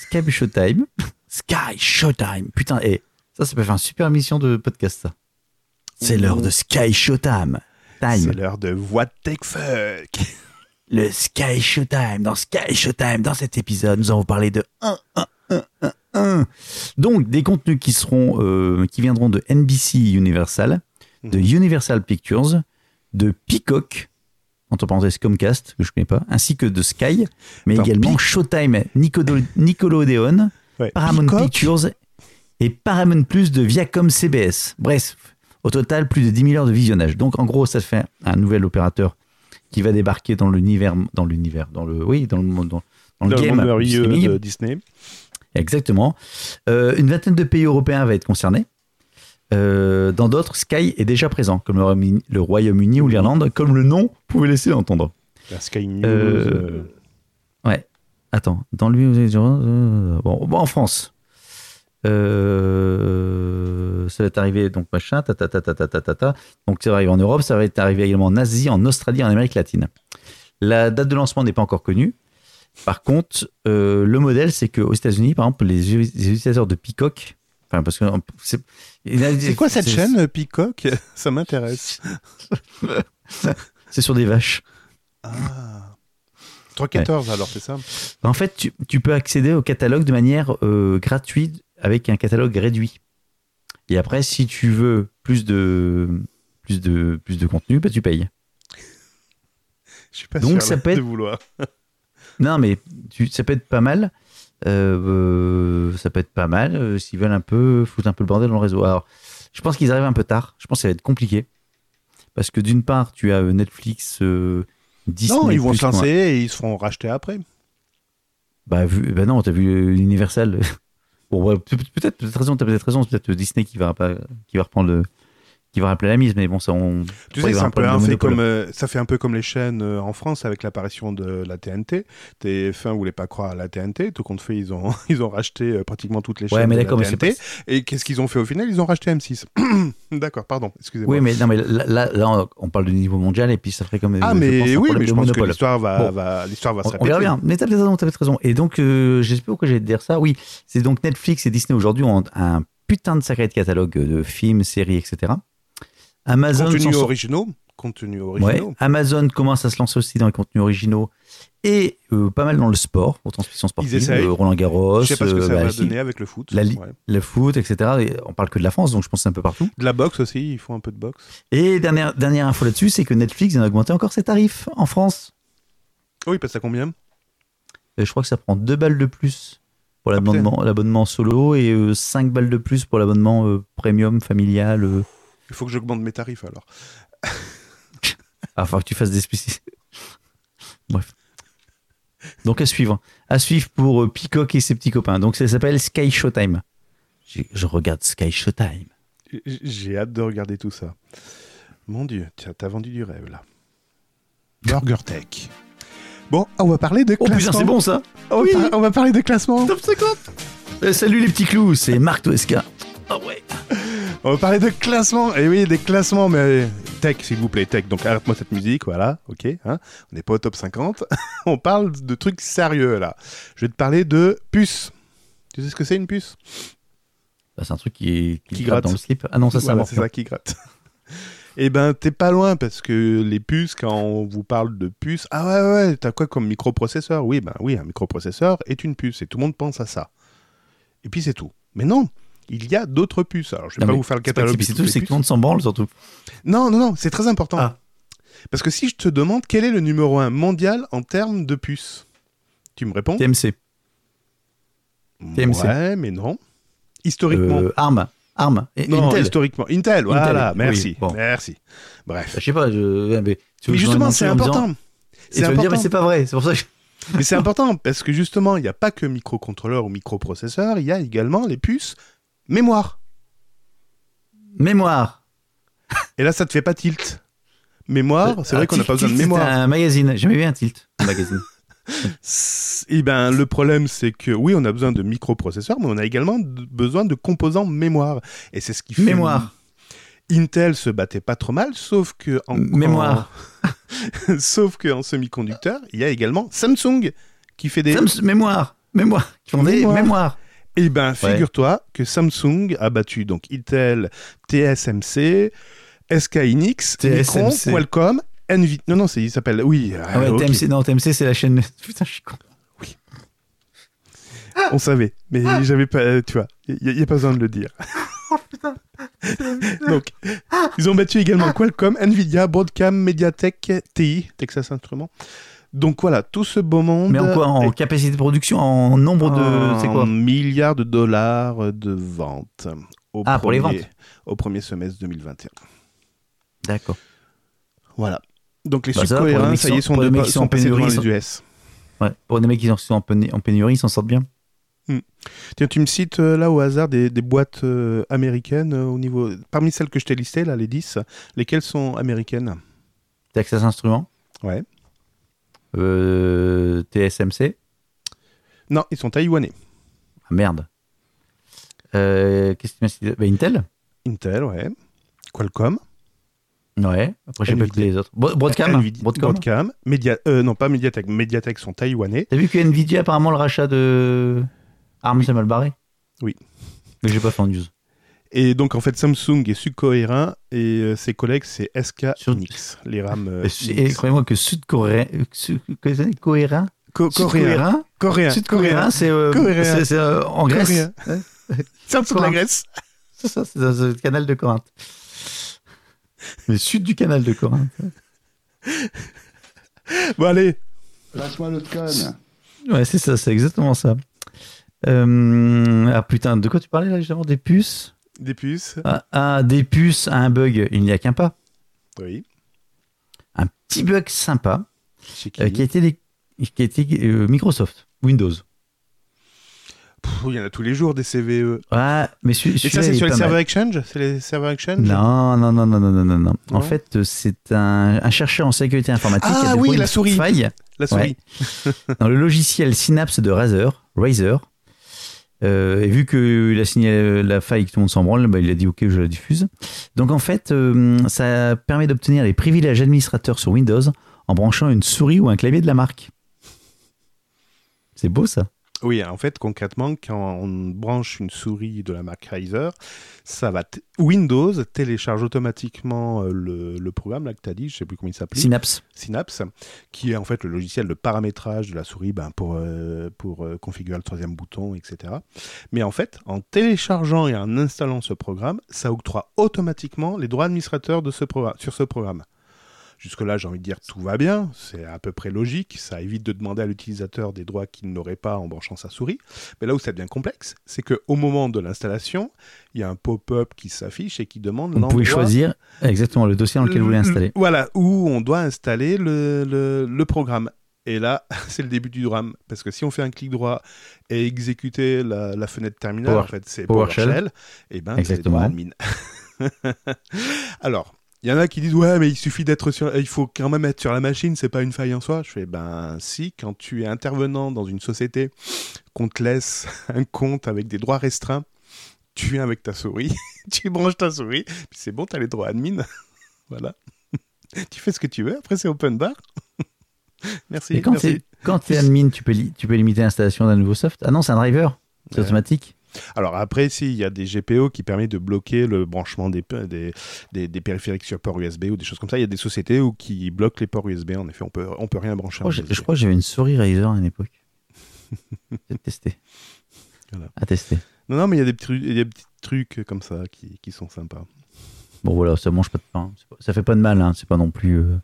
Sky Showtime. Sky Showtime. Putain, et ça, ça peut faire une super mission de podcast, ça. C'est l'heure de Sky Showtime. Time. C'est l'heure de What the fuck Le Sky Showtime. Dans Sky Showtime, dans cet épisode, nous allons parler de 1, 1, 1, 1, 1. Donc, des contenus qui seront, euh, qui viendront de NBC Universal, de Mhm. Universal Pictures, de Peacock, entre parenthèses Comcast, que je connais pas, ainsi que de Sky, mais Attends, également Showtime Nickelodeon, Ouais. Paramount Peacock Pictures et Paramount Plus de Viacom CBS. Bref, au total, plus de 10 000 heures de visionnage. Donc, en gros, ça fait un nouvel opérateur qui va débarquer dans l'univers, dans l'univers, dans le, oui, dans le monde, dans, dans le Dans le game merveilleux de Disney. Exactement. Euh, une vingtaine de pays européens va être concernés. Euh, dans d'autres, Sky est déjà présent, comme le Royaume-Uni- le ou l'Irlande, comme le nom pouvait laisser entendre. La Sky News. Euh, Ouais. Attends, dans euh, bon, bon, en France, euh, ça va être arrivé donc machin, ta ta ta ta ta ta ta. Donc ça va arriver en Europe, ça va être arrivé également en Asie, en Australie, en Amérique latine. La date de lancement n'est pas encore connue. Par contre, euh, le modèle, c'est qu'aux États-Unis, par exemple, les, utilisateurs de Peacock, enfin parce que c'est, quoi cette chaîne Peacock? Ça m'intéresse. c'est sur des vaches. Ah. 3.14 alors, c'est ça? En fait, tu, tu, peux accéder au catalogue de manière euh, gratuite avec un catalogue réduit. Et après, si tu veux plus de plus de plus de contenu, bah, tu payes. Je suis pas Donc, sûr ça peut être- vouloir. Non, mais tu, ça peut être pas mal. Euh, euh, ça peut être pas mal euh, s'ils veulent un peu foutre un peu le bordel dans le réseau. Alors, je pense qu'ils arrivent un peu tard. Je pense que ça va être compliqué. Parce que d'une part, tu as Netflix, Disney. Non, ils vont se lancer et ils se feront racheter après. Bah, vu, bah non, t'as vu Universal. Bon, ouais, peut- peut-être, peut-être raison, peut-être raison. Peut-être Disney qui va, qui va reprendre le, qui va rappeler la mise. Mais bon, ça, on. Tu sais, un peu un fait comme, euh, ça fait un peu comme les chaînes euh, en France avec l'apparition de la TNT. TF1 voulait pas croire à la TNT, tout compte fait, ils ont, ils ont racheté euh, pratiquement toutes les chaînes Ouais, mais de d'accord, mais la c'est TNT. pas. Et qu'est-ce qu'ils ont fait au final? Ils ont racheté M6. D'accord, pardon, excusez-moi. Oui, mais non, mais là, là, là, on- parle de niveau mondial et puis ça ferait comme. ah, je pense, mais oui, mais je pense que l'histoire va, Bon. va, l'histoire va se On, on répéter. verra bien. Mais t'as peut-être raison. Et donc, euh, je sais pas pourquoi j'ai dire ça. Oui, c'est donc Netflix et Disney aujourd'hui ont un putain de sacré de catalogue de films, séries, etc. Amazon, Contenus originaux. Contenus Ouais. originaux. Amazon commence à se lancer aussi dans les contenus originaux et euh, pas mal dans le sport, aux transmissions sportives. essayent. euh, Roland Garros, Je sais pas ce que euh, ça bah, va donner avec le foot. la Ouais. le foot, etc. Et on parle que de la France, donc je pense que c'est un peu partout. De la boxe aussi, ils font un peu de boxe. Et dernière, dernière info là-dessus, c'est que Netflix vient d'augmenter encore ses tarifs en France. Oui, parce à combien? Et je crois que ça prend 2 balles de plus pour Ah, l'abonnement l'abonnement solo et 5 balles de plus pour l'abonnement euh, premium familial. Il faut que j'augmente mes tarifs alors. Ah, enfin que tu fasses des spécifiques. Bref. Donc à suivre. À suivre pour euh, Peacock et ses petits copains. Donc ça s'appelle Sky Showtime. Je regarde Sky Showtime. J'ai hâte de regarder tout ça. Mon Dieu, tiens, t'as vendu du rêve là. Burger Tech. Bon, on va parler de Oh classement. putain, c'est bon ça On, va par- on va parler de classement. Top 50 Euh, Salut les petits clous, c'est Marc Toesca. Ah ouais On va parler de classement. Et oui, des classements, mais tech, s'il vous plaît, tech. Donc arrête-moi cette musique, voilà, ok. hein. On n'est pas au top 50. on parle de trucs sérieux là. Je vais te parler de puce. Tu sais ce que c'est une puce? Bah, C'est un truc qui, qui, Qui gratte gratte. dans le slip. Ah non, ça c'est Voilà, c'est ça qui gratte. Eh ben, t'es pas loin parce que les puces, quand on vous parle de puces, ah ouais, ouais, t'as quoi comme microprocesseur? Oui, ben oui, un microprocesseur est une puce et tout le monde pense à ça. Et puis c'est tout. Mais non, il y a d'autres puces. Alors, je vais Non, pas vous faire le catalogue. c'est tout, c'est que tout le monde s'en branle surtout. Non, non, non, c'est très important. Ah. Parce que si je te demande quel est le numéro 1 mondial en termes de puces, tu me réponds TMC. TMC. Ouais, mais non. Historiquement. Euh, Arm. Arm. Et- non, Intel. historiquement. Intel, voilà, merci. bon. Merci. Bref. Je sais pas, je... mais, tu justement, m'en c'est important. C'est me dire, mais important. c'est pas vrai. C'est pour ça que. je- Mais c'est important parce que justement, il n'y a pas que microcontrôleur ou microprocesseur, il y a également les puces mémoire. Mémoire. Et là, ça te fait pas tilt. Mémoire, c'est Ah, vrai qu'on n'a pas besoin de mémoire. C'est un magazine. J'ai jamais vu un tilt. Un magazine. Et ben, le problème, c'est que oui, on a besoin de microprocesseurs, mais on a également besoin de composants mémoire. Et c'est ce qui fait. Mémoire. Intel se battait pas trop mal, sauf que en Mémoire. sauf que en semi-conducteur, il y a également Samsung qui fait des. Mémoire. Mémoire. Qui font des Mémoire. Eh ben, figure-toi que Samsung a battu donc Intel, TSMC, SK Hynix, Micron. Qualcomm, Nvidia. Non, non, c'est, il s'appelle. Oui, Ah ouais, TMC, non, TMC, c'est la chaîne. Putain, je suis con. on savait, mais j'avais pas. euh, Tu vois, il n'y a, pas besoin de le dire. donc, ils ont battu également Qualcomm, Nvidia, Broadcom, Mediatek, TI, Texas Instruments. Donc voilà, tout ce beau monde. Mais en quoi En est capacité de production En nombre de. C'est quoi en milliards de dollars de ventes. Au Ah, pour les premier- ventes. Au premier semestre 2021. D'accord. Voilà. Donc les Bah, ça mecs ça y est, sont- sont, de- mecs qui sont sont en passés devant pénurie, les US. Ouais. Pour des mecs qui sont en pénu- en pénurie, ils s'en sortent bien. Tiens, tu me cites euh, là au hasard des, des boîtes euh, américaines euh, au niveau. Parmi celles que je t'ai listées, là, les 10, lesquelles sont américaines? Texas Instruments. Ouais. Euh, TSMC. Non, ils sont taïwanais. Ah, merde. Euh, Qu'est-ce bah, Intel Intel, ouais. Qualcomm. Ouais. Après, j'ai pas écouté les autres. Bro- Broadcam Nvidia- Broadcom Broadcam. Media, euh, non, pas Mediatek. Mediatek sont taïwanais. T'as vu que Nvidia, apparemment, le rachat de ARM, c'est mal barré? Oui. Mais j'ai pas fait en news. Et donc, en fait, Samsung est sud-coréen et euh, ses collègues, c'est SK Sur- Hynix. Les rames euh, Et croyez-moi que sud-coréen. sud- Coréen? Co- coréen. Sud-coréen? Coréen. Sud-coréen, c'est euh, euh, en Grèce. C'est en dessous de la Grèce. C'est ça, c'est dans le canal de Corinthe. Le sud du canal de Corinthe. Bon, allez. Passe-moi l'autre conne. Ouais, c'est ça, c'est exactement ça. Euh, ah putain, de quoi tu parlais là justement Des puces? Des puces. ah, ah, des puces à un bug, il n'y a qu'un pas. Oui. Un petit bug sympa Chez qui euh, qui été euh, Microsoft, Windows. Pff, Il y en a tous les jours des CVE. Ah, mais Et ça, c'est sur les serveurs Exchange? C'est les serveurs Exchange? Non, non, non, non, non, non, non, En fait, c'est un, un chercheur en sécurité informatique Ah qui a oui, la souris. faille La souris. dans le logiciel Synapse de Razer. Razer. Euh, et vu que il a signalé la faille que tout le monde s'en branle, bah, il a dit OK, je la diffuse. Donc en fait, euh, ça permet d'obtenir les privilèges administrateurs sur Windows en branchant une souris ou un clavier de la marque. C'est beau ça. Oui, en fait, concrètement, quand on branche une souris de la marque Razer, ça va Windows télécharge automatiquement euh, le, le programme là que tu as dit, je sais plus comment il s'appelle, Synapse. Synapse, qui est en fait le logiciel de paramétrage de la souris ben, pour, euh, pour euh, configurer le troisième bouton, etc. Mais en fait, en téléchargeant et en installant ce programme, ça octroie automatiquement les droits administrateurs de ce sur ce programme. Jusque-là, j'ai envie de dire tout va bien, c'est à peu près logique, ça évite de demander à l'utilisateur des droits qu'il n'aurait pas en branchant sa souris. Mais là où ça devient complexe, c'est qu'au moment de l'installation, il y a un pop-up qui s'affiche et qui demande Vous pouvez choisir exactement le dossier dans lequel vous voulez le- installer. Voilà, où on doit installer le, le- le programme. Et là, c'est le début du drame. Parce que si on fait un clic droit et exécuter la, la fenêtre terminale, Power- en fait, c'est PowerShell. PowerShell, et ben, c'est. Alors, il y en a qui disent ouais mais il suffit d'être sur il faut quand même être sur la machine c'est pas une faille en soi je fais ben si quand tu es intervenant dans une société qu'on te laisse un compte avec des droits restreints tu viens avec ta souris tu branches ta souris puis c'est bon t'as les droits admin voilà tu fais ce que tu veux après c'est open bar merci Et quand quand t'es admin, tu peux, tu peux limiter l'installation d'un nouveau soft? Ah non, c'est un driver. C'est Ouais. automatique. Alors après, si, il y a des GPO qui permettent de bloquer le branchement des, pe- des, des, des périphériques sur port USB ou des choses comme ça. Il y a des sociétés où qui bloquent les ports USB. En effet, on peut, on peut rien brancher. Je USB. je crois que j'avais une souris Razer à une époque. J'ai testé. Voilà. À tester. Non, non, mais il y a des petits, il y a des petits trucs comme ça qui, qui sont sympas. Bon voilà, ça mange pas de pain. Pas- Ça fait pas de mal, hein. c'est pas non plus euh,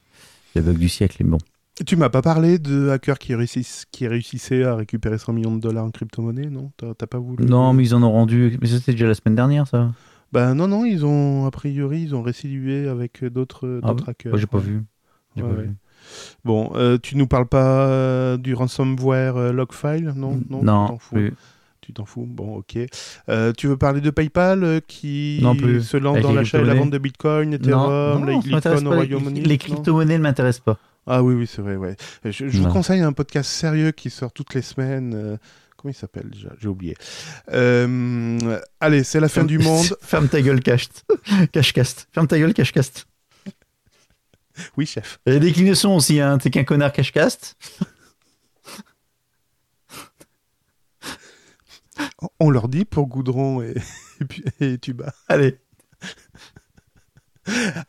le bug du siècle. Mais bon. Tu m'as pas parlé de hackers qui, réussissent, qui réussissaient à récupérer 100 millions de dollars en crypto-monnaie, non? T'as pas voulu Non, mais ils en ont rendu. Mais c'était déjà la semaine dernière, ça. Ben non, non, ils ont, a priori, ils ont récidivé avec d'autres Ah hackers. Moi, j'ai pas vu. Ouais, pas ouais. vu. Bon, euh, tu nous parles pas euh, du ransomware euh, logfile, non Non, tu non t'en fous. plus. Tu t'en fous Bon, ok. Euh, tu veux parler de PayPal euh, qui Non plus. se lance dans les l'achat et la vente de Bitcoin, Non, Ethereum, non, les pas. Royaume-Uni Les non? crypto-monnaies ne m'intéressent pas. Ah oui, oui, c'est vrai, ouais. Je, je vous conseille un podcast sérieux qui sort toutes les semaines. euh, comment il s'appelle déjà J'ai oublié. Euh, allez, c'est la fin du monde. Ferme ta gueule, cast. Cashcast. Ferme ta gueule, cashcast. Oui, chef. Il y a des déclinaisons aussi, hein. T'es qu'un connard cashcast. On leur dit pour Goudron et, et, puis- et Tuba. Allez.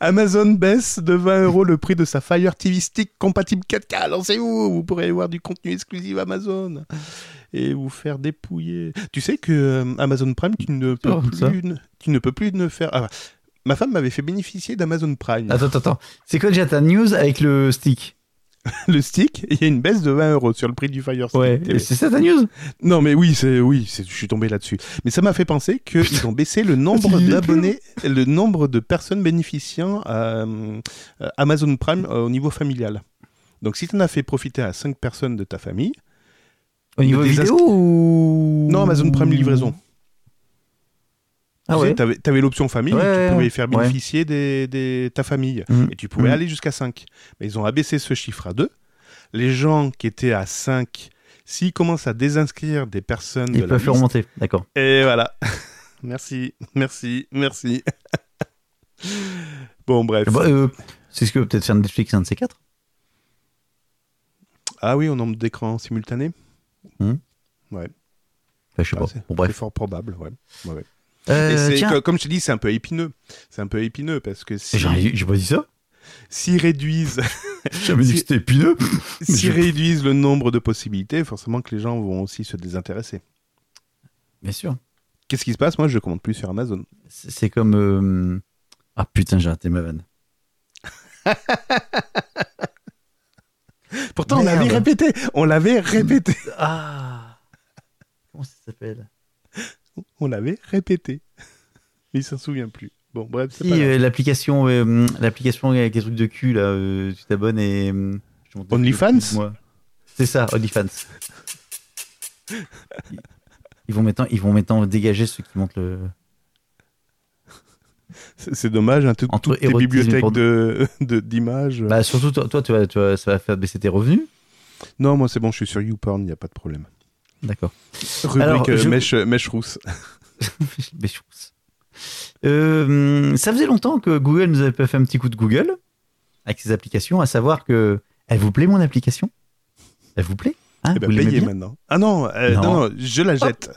Amazon baisse de 20 euros le prix de sa Fire TV Stick compatible 4K. Lancez-vous, vous pourrez voir du contenu exclusif Amazon et vous faire dépouiller. Tu sais que euh, Amazon Prime, tu ne peux Oh, plus, ne- tu ne peux plus ne faire. ah, ma femme m'avait fait bénéficier d'Amazon Prime. Attends, attends, attends. C'est quoi déjà ta news avec le stick? Le stick, il y a une baisse de 20 euros sur le prix du Fire Stick. Ouais. C'est ça ta news? Non, mais oui, c'est oui, je suis tombé là-dessus. Mais ça m'a fait penser qu'ils ont baissé le nombre d'abonnés, le nombre de personnes bénéficiant à euh, Amazon Prime euh, au niveau familial. Donc, si tu en as fait profiter à 5 personnes de ta famille, Au niveau Des vidéo ou non, Amazon Prime livraison. Ah tu ouais. avais, l'option famille, Ouais, où ouais, tu pouvais ouais. faire Ouais. bénéficier des, des- ta famille. Mhm. Et tu pouvais Mhm. aller jusqu'à 5. Mais ils ont abaissé ce chiffre à 2. Les gens qui étaient à 5, s'ils commencent à désinscrire des personnes Ils de la peuvent liste, remonter. D'accord. et voilà. Merci, merci, merci. bon, bref. Bah, euh, c'est ce que peut peut-être faire Netflix, un de ces quatre. Ah oui, au nombre d'écrans simultanés Hmm. Ouais. Enfin, je sais Ah, pas. c'est Bon, c'est bref. fort probable, ouais. Ouais, ouais. Euh, Et tiens, comme je te dis, c'est un peu épineux. C'est un peu épineux parce que si- j'ai pas dit ça. s'ils réduisent, J'ai jamais dit que c'était épineux. s'ils réduisent le nombre de possibilités, forcément que les gens vont aussi se désintéresser. Bien sûr. Qu'est-ce qui se passe? Moi, je commande plus sur Amazon. C'est comme. euh, Ah putain, j'ai raté ma vanne. Pourtant, on l'avait répété. On l'avait répété. Ah Comment ça s'appelle? On l'avait répété. Mais il s'en souvient plus. Bon, bref, c'est Si, pas euh, l'application, euh, l'application avec les trucs de cul, là, euh, tu t'abonnes et. OnlyFans. C'est ça, OnlyFans. Ils- vont maintenant, ils vont maintenant dégager ceux qui montent le. C'est dommage, hein, tout- Entre toutes tes bibliothèques de- de- d'images. Bah surtout toi, toi tu vas, tu vas- ça va faire baisser tes revenus. Non, moi c'est bon, je suis sur YouPorn, il n'y a pas de problème. D'accord. Rubrique Alors, euh, je- mèche, mèche rousse. Trouve ça. Euh, ça faisait longtemps que Google nous avait pas fait un petit coup de Google avec ses applications, à savoir que elle vous plaît mon application? Elle vous plaît Hein, Eh ben, vous payez maintenant. Ah non, euh, Non. non, non, je la jette.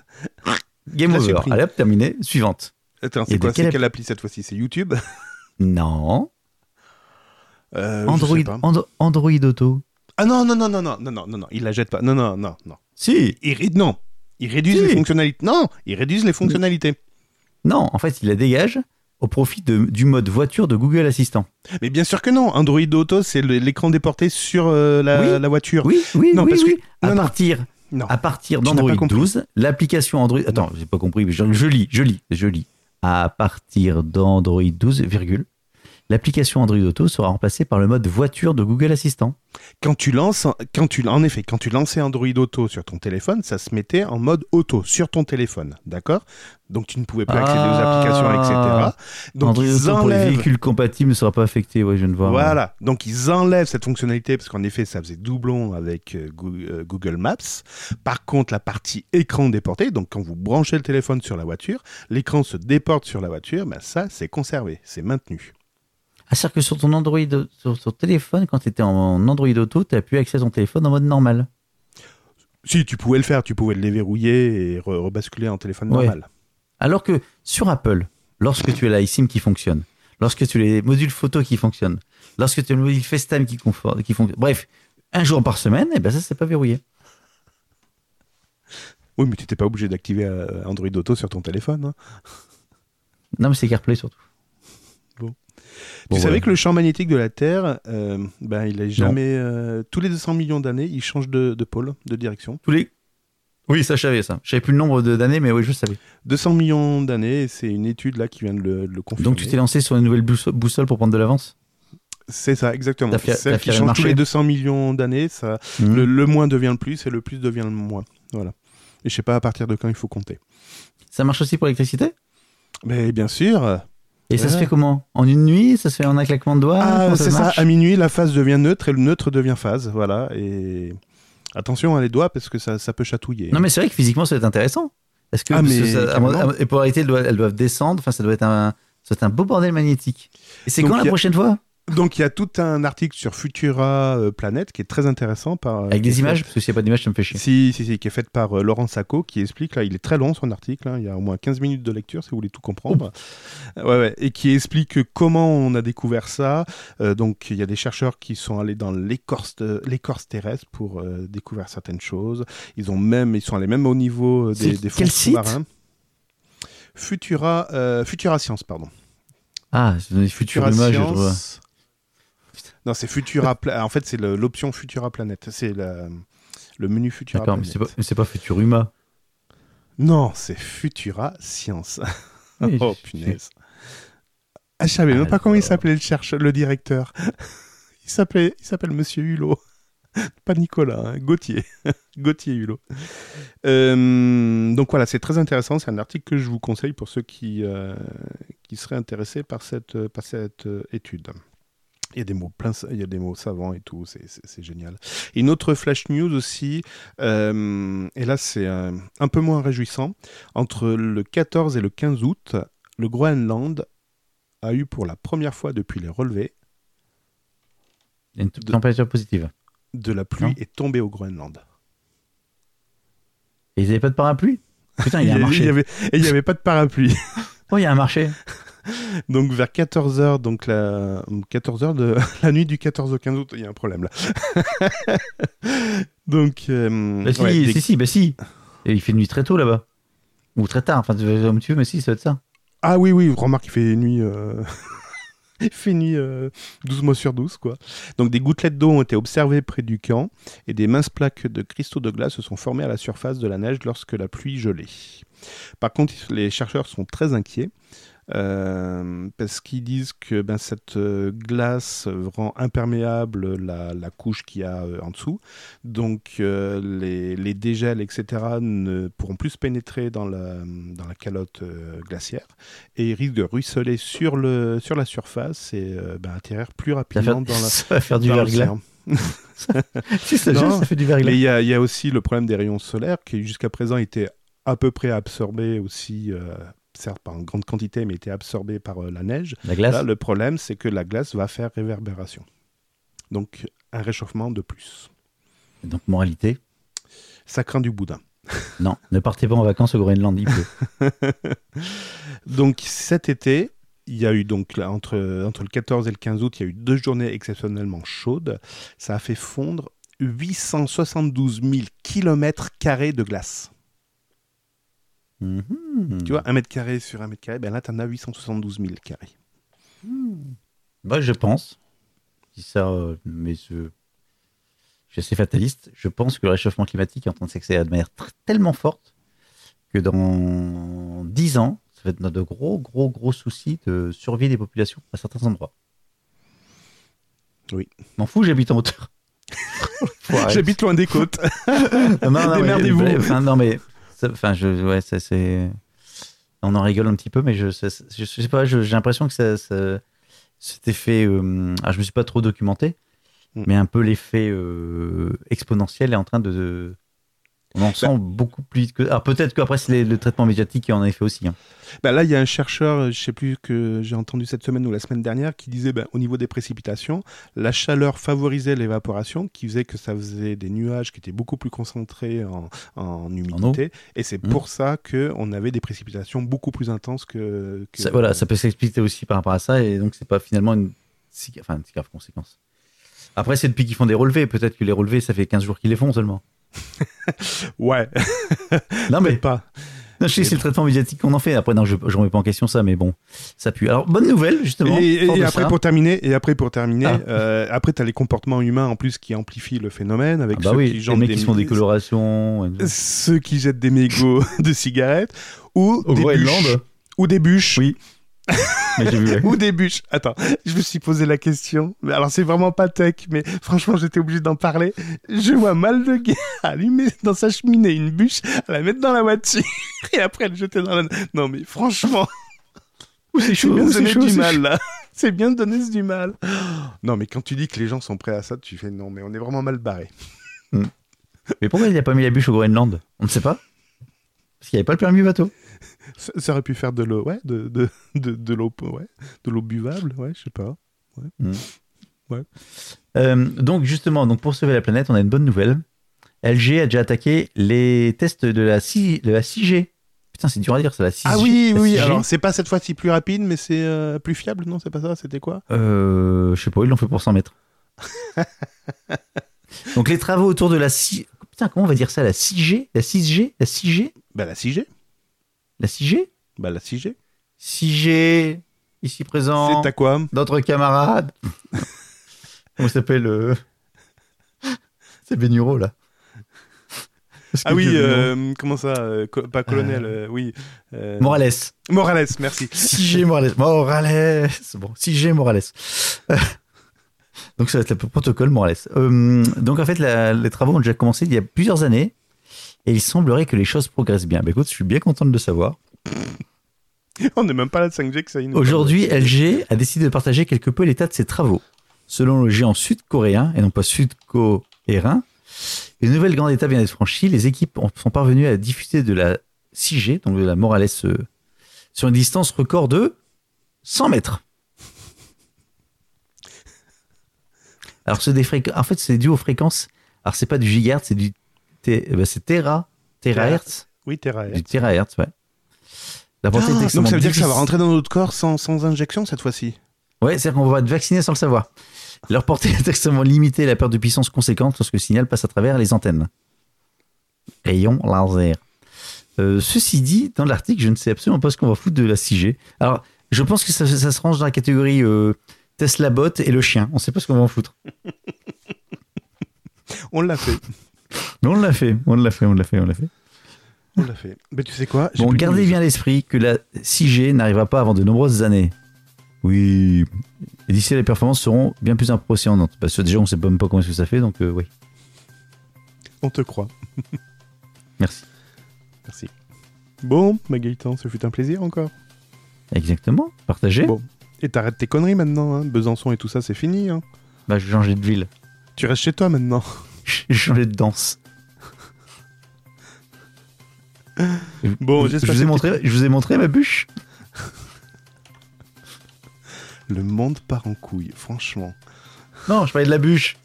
Game over. Allez hop, terminé. Suivante. Attends, c'est quoi quelle quelle appli cette fois-ci? C'est YouTube? Non. Euh, je Android, Android Auto. Ah non, non, non, non, non, non, non, non, non, il la jette pas. Non, non, non, non. Si. Il Non, ils réduisent Si. les fonctionnalités. Non, ils réduisent les fonctionnalités. Non, en fait, il la dégage au profit de- du mode voiture de Google Assistant. Mais bien sûr que non. Android Auto, c'est l'écran déporté sur euh, la, Oui. la voiture. Oui, oui, Non, oui, parce que- oui. À non, non. partir, Non. à partir d'Android pas compris. 12, l'application Android. Attends, j'ai pas compris. mais Je, je lis, je lis, je lis. À partir d'Android 12, virgule, l'application Android Auto sera remplacée par le mode voiture de Google Assistant. Quand tu lances, quand tu, en effet, quand tu lançais Android Auto sur ton téléphone, ça se mettait en mode auto sur ton téléphone, d'accord? Donc tu ne pouvais plus accéder aux Ah. applications, etc. Donc Android Auto pour les véhicules compatibles ne sera pas affecté. Je de voir. Voilà, donc ils enlèvent cette fonctionnalité parce qu'en effet ça faisait doublon avec euh, euh, Google Maps. Par contre, la partie écran déporté, donc quand vous branchez le téléphone sur la voiture, l'écran se déporte sur la voiture, ben ça c'est conservé, c'est maintenu. Ah, c'est-à-dire que sur ton Android, sur ton téléphone, quand tu étais en Android Auto, tu as pu accéder à ton téléphone en mode normal. Si tu pouvais le faire, tu pouvais le déverrouiller et re- rebasculer en téléphone Ouais. normal. Alors que sur Apple, lorsque tu as la eSIM qui fonctionne, lorsque tu as les modules photo qui fonctionnent, lorsque tu as le module FaceTime qui, fonctionne, bref, un jour par semaine, et ben ça, c'est pas verrouillé. Oui, mais tu n'étais pas obligé d'activer euh, Android Auto sur ton téléphone. hein. Non, mais c'est CarPlay surtout. Bon. Bon, tu savais que le champ magnétique de la Terre, euh, ben, il est jamais. euh, tous les 200 millions d'années, il change de, de pôle, de direction. Tous les... Oui, ça, je savais ça. Je savais plus le nombre d'années, mais oui, je savais. 200 millions d'années, c'est une étude là qui vient de le, de le confirmer. Donc, tu t'es lancé sur une nouvelle bousso- boussole pour prendre de l'avance? C'est ça, exactement. Celle qui change tous les 200 millions d'années, ça, Mhm. le, le moins devient le plus et le plus devient le moins. Voilà. Et je sais pas à partir de quand il faut compter. Ça marche aussi pour l'électricité? Mais bien sûr. Et ça se fait comment? En une nuit? Ça se fait en un claquement de doigts? Ah, c'est ça. À minuit, la phase devient neutre et le neutre devient phase. Voilà. Et attention à les doigts parce que ça, ça peut chatouiller. Non, mais c'est vrai que physiquement, ça va être intéressant. Est-ce que Ah, parce mais ça- à- les polarités, elles doivent, elles doivent descendre. Enfin, ça doit être un, ça doit être un beau bordel magnétique. Et c'est quand la prochaine fois? Donc il y a tout un article sur Futura euh, Planète qui est très intéressant par Avec qui est des fait- images Parce que s'il n'y a pas d'images, ça me fait chier. Si, si, si, qui est faite par euh, Laurent Sacco, qui explique, là, il est très long son article, hein, il y a au moins 15 minutes de lecture si vous voulez tout comprendre, ouais, ouais, et qui explique comment on a découvert ça. Euh, donc il y a des chercheurs qui sont allés dans l'écorce de- l'écorce terrestre pour euh, découvrir certaines choses. Ils ont même, ils sont allés même au niveau euh, des, des fonds sous-marins. Futura, euh, Futura Science, pardon. Ah, c'est des futures images, je vois. Non, c'est Futura. Pla- En fait, c'est l'option Futura Planète. C'est la- le menu Futura D'accord, mais Planète. c'est pas, pas Futuruma. Non, c'est Futura Science. Oui, oh punaise. Ah, je savais même pas comment il s'appelait le chercheur, le directeur. Il s'appelait, il s'appelle Monsieur Hulot. Pas Nicolas, hein, Gauthier. Gauthier Hulot. Euh, donc voilà, c'est très intéressant. C'est un article que je vous conseille pour ceux qui, euh, qui seraient intéressés par cette, par cette euh, étude. Il y a des mots plein, il y a des mots savants et tout, c'est- génial. Une autre flash news aussi, euh, et là c'est un peu moins réjouissant. Entre le 14 et le 15 août, le Groenland a eu pour la première fois depuis les relevés une température positive. de la pluie Non. est tombée au Groenland. Et ils n'avaient pas de parapluie? Putain, il y a un Il y marché. avait, et il n'y avait pas de parapluie. Oh, il y a un marché. Donc vers 14h, donc la 14h de la nuit du 14 au 15 août, il y a un problème là. donc euh, Bah si, ouais, des- si, si, bah si. Et il fait nuit très tôt là-bas. Ou très tard, enfin, comme tu veux, mais si, ça va être ça. Ah oui oui, remarque il fait nuit euh, il fait nuit euh, 12 mois sur 12 quoi. Donc des gouttelettes d'eau ont été observées près du camp et des minces plaques de cristaux de glace se sont formées à la surface de la neige lorsque la pluie gelait. Par contre, les chercheurs sont très inquiets euh, parce qu'ils disent que ben, cette euh, glace rend imperméable la, la couche qu'il y a euh, en dessous. Donc euh, les, les dégels, etc., ne pourront plus pénétrer dans la, dans la calotte glaciaire et ils risquent de ruisseler sur, le, sur la surface et ben, atterrir plus rapidement dans la. ça va faire du verglas. Si, ça, Non. ça fait du verglas. Mais il y, a- il y a aussi le problème des rayons solaires qui jusqu'à présent étaient à peu près absorbés aussi, euh, certes pas en grande quantité, mais étaient absorbés par euh, la neige. La glace Là, le problème, c'est que la glace va faire réverbération. Donc, un réchauffement de plus. Donc, moralité Ça craint du boudin. Non, ne partez pas en vacances au Groenland, il pleut. Donc, cet été, il y a eu donc là, entre, entre le 14 et le 15 août, il y a eu deux journées exceptionnellement chaudes. Ça a fait fondre 872 000 km de glace. Mhm. Tu vois, un mètre carré sur un mètre carré, ben là, tu en as 872 000 carrés. Bah, je pense, ça, euh, mais je, je suis assez fataliste, je pense que le réchauffement climatique est en train de s'accélérer de manière tellement forte que dans 10 ans, ça va être de gros, gros, gros soucis de survie des populations à certains endroits. Oui. M'en fous, j'habite en hauteur. J'habite loin des côtes. Non, non, mais- Démerdez-vous. mais- Enfin, non, mais. Enfin, je. Ouais, ça, c'est. On en rigole un petit peu, mais je, ça- je, sais pas, j'ai l'impression que ça, ça- cet effet. euh, ah, je me suis pas trop documenté, Mm. mais un peu l'effet euh, exponentiel est en train de. de- on Bah en sent beaucoup plus vite que. Alors peut-être qu'après, c'est le traitement médiatique qui en a effet aussi. hein. Ben là, il y a un chercheur, je sais plus que j'ai entendu cette semaine ou la semaine dernière, qui disait ben, au niveau des précipitations, la chaleur favorisait l'évaporation, qui faisait que ça faisait des nuages qui étaient beaucoup plus concentrés en, en humidité. et c'est Mhm. pour ça qu'on avait des précipitations beaucoup plus intenses que. que- Ça, voilà, ça peut s'expliquer aussi par rapport à ça, et donc c'est pas finalement une si, enfin, une si grave conséquence. Après, c'est depuis qu'ils font des relevés. Peut-être que les relevés, ça fait 15 jours qu'ils les font seulement. Ouais, Non, mais pas. Non, je sais, c'est le traitement médiatique qu'on en fait. Après, non, je ne remets pas en question ça, mais bon, ça pue. Alors, bonne nouvelle, justement. Et, après ça. pour terminer, et après pour terminer, Ah. euh, après t'as les comportements humains en plus qui amplifient le phénomène avec Ah bah ceux oui, qui les mecs des qui font des colorations. ceux qui jettent des mégots de cigarettes ou Au des bûches ou des bûches Oui. Mais j'ai vu, ouais. ou des bûches. Attends, je me suis posé la question. Mais alors c'est vraiment pas tech, mais franchement j'étais obligé d'en parler. Je vois mal de gars allumer dans sa cheminée une bûche, la mettre dans la voiture et après le jeter dans la. Non mais franchement, c'est c'est bien chaud, de c'est chaud, du c'est mal chaud. là. C'est bien de donner du mal. Non mais quand tu dis que les gens sont prêts à ça, tu fais non mais on est vraiment mal barré. Mais pourquoi il n'a pas mis la bûche au Groenland? On ne sait pas. Parce qu'il n'y avait pas le permis bateau. Ça, ça aurait pu faire de l'eau, ouais, de, de, de, de l'eau, ouais, de l'eau buvable, ouais, je sais pas. Euh, donc, justement, donc pour sauver la planète, on a une bonne nouvelle. LG a déjà attaqué les tests de la, 6, de la 6G. Putain, c'est dur à dire, ça, la 6G. Ah oui, oui, 6G. alors c'est pas cette fois-ci plus rapide, mais c'est euh, plus fiable, non C'est pas ça C'était quoi? Euh, je sais pas, ils l'ont fait pour 100 mètres. donc, les travaux autour de la 6... Putain, comment on va dire ça La 6G La 6G La 6G Bah la 6G. La 6G Bah la 6G. 6G, ici présent, C'est à quoi d'autres camarades. Comment s'appelle euh... C'est Benuro, là. Ah oui, euh, comment ça euh, co- Pas colonel, euh, oui. euh, Morales. Morales, merci. 6G Morales. Morales. Bon, 6G Morales. Donc ça va être le protocole Morales. Donc en fait, la- les travaux ont déjà commencé il y a plusieurs années et il semblerait que les choses progressent bien. Bah, écoute, je suis bien content de le savoir. On n'est même pas à la 5G que ça nous. Aujourd'hui, LG a décidé de partager quelque peu l'état de ses travaux. Selon le géant sud-coréen, et non pas sud-coréen, une nouvelle grande étape vient d'être franchie. Les équipes ont- sont parvenues à diffuser de la 6G, donc de la Morales, euh, sur une distance record de 100 mètres. Alors, c'est des fréquences. En fait, c'est dû aux fréquences. Alors, c'est pas du gigahertz, c'est du. Eh ben, c'est Tera. Terahertz. Oui, terahertz. Du terahertz, ouais. La portée est Ah, donc ça veut dire que ça va rentrer dans notre corps sans, sans injection cette fois-ci. Ouais, c'est-à-dire qu'on va être vacciné sans le savoir. Leur portée est extrêmement limitée et la perte de puissance conséquente lorsque le signal passe à travers les antennes. Rayon laser. Euh, ceci dit, dans l'article, je ne sais absolument pas ce qu'on va foutre de la 6G. Alors, je pense que ça, ça se range dans la catégorie euh, Tesla bot et le chien. On ne sait pas ce qu'on va en foutre. On l'a fait. Mais on l'a fait, on l'a fait, on l'a fait, on l'a fait. On l'a fait. Mais tu sais quoi J'ai Bon, gardez bien l'esprit que la 6G n'arrivera pas avant de nombreuses années. Oui. Et d'ici les performances seront bien plus impressionnantes. Parce que déjà, on ne sait même pas comment est-ce que ça fait, donc euh, oui. On te croit. Merci. Merci. Bon, ma Gaëtan, ce fut un plaisir encore. Exactement. Partagez. Bon. Et t'arrêtes tes conneries maintenant. Hein. Besançon et tout ça, c'est fini. Hein. Bah, je vais changer de ville. Tu restes chez toi maintenant. J'ai changé de danse. Bon, je, j'espère vous ai montré, je vous ai montré ma bûche. Le monde part en couille, franchement. Non, je parlais de la bûche.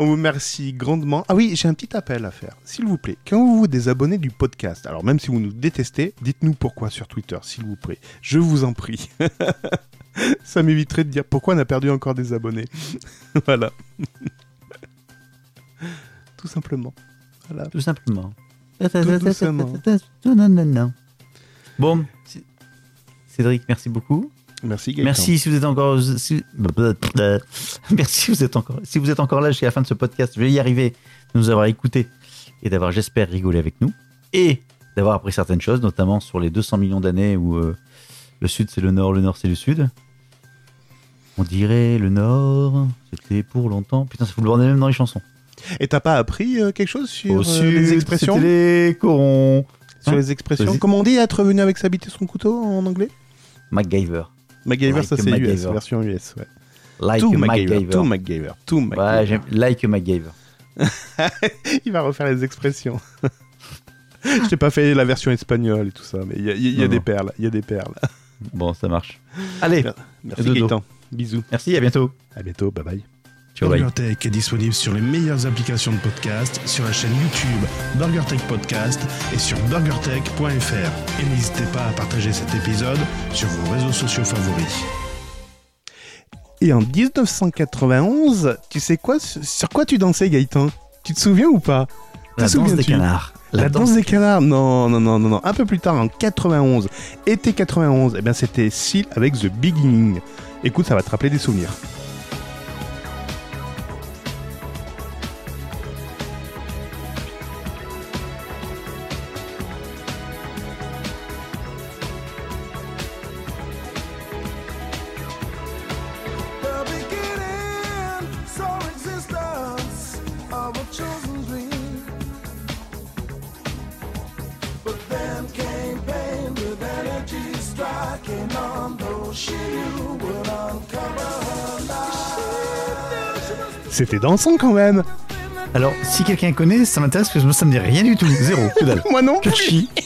On vous remercie grandement. Ah oui, j'ai un petit appel à faire. S'il vous plaît, quand vous vous désabonnez du podcast, alors même si vous nous détestez, dites-nous pourquoi sur Twitter, s'il vous plaît. Je vous en prie. Ça m'éviterait de dire pourquoi on a perdu encore des abonnés. voilà. Tout simplement. Voilà. Tout simplement. doucement. Non, non, non. Bon, Cédric, merci beaucoup. Merci Gaëtan. Merci si vous êtes encore. si- Merci si vous êtes encore. Si vous êtes encore là jusqu'à la fin de ce podcast, je vais y arriver de nous avoir écoutés et d'avoir, j'espère, rigolé avec nous et d'avoir appris certaines choses, notamment sur les 200 millions d'années où euh, le sud c'est le nord, le nord c'est le sud. On dirait le nord, c'était pour longtemps. Putain, ça fout le bordel même dans les chansons. Et t'as pas appris euh, quelque chose sur Au euh, sud, les expressions les corons. Sur Hein les expressions. Comment on dit être venu avec sa bite et son couteau en anglais? MacGyver. MacGyver, Like ça c'est US, version US. Ouais. Like MacGyver. MacGyver. Tout MacGyver. Ouais, MacGyver. j'aime like MacGyver. Il va refaire les expressions. Je t'ai pas fait la version espagnole et tout ça, mais il y a, il y a- il y a Non, des perles. Il y a des perles. Bon, ça marche. Allez, Merci Dodo. Gaëtan. Bisous. merci, à bientôt. À bientôt. Bye bye. Ciao, bye. BurgerTech est disponible sur les meilleures applications de podcast, sur la chaîne YouTube BurgerTech Podcast et sur burgertech.fr. Et n'hésitez pas à partager cet épisode sur vos réseaux sociaux favoris. Et en 1991, tu sais quoi Sur quoi tu dansais, Gaëtan? Tu te souviens ou pas? Te La danse des canards. La, danse des canards Non, non, non, non, non. Un peu plus tard, en 91, été 91, eh bien c'était Seal avec The Beginning. Écoute, ça va te rappeler des souvenirs. C'était dansant quand même Alors, si quelqu'un connaît, ça m'intéresse parce que moi, ça me dit rien du tout. Zéro, que dalle. Moi non Que chi.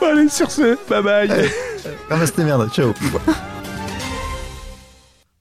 Allez, sur ce, bye bye Ramasse tes merdes, ciao.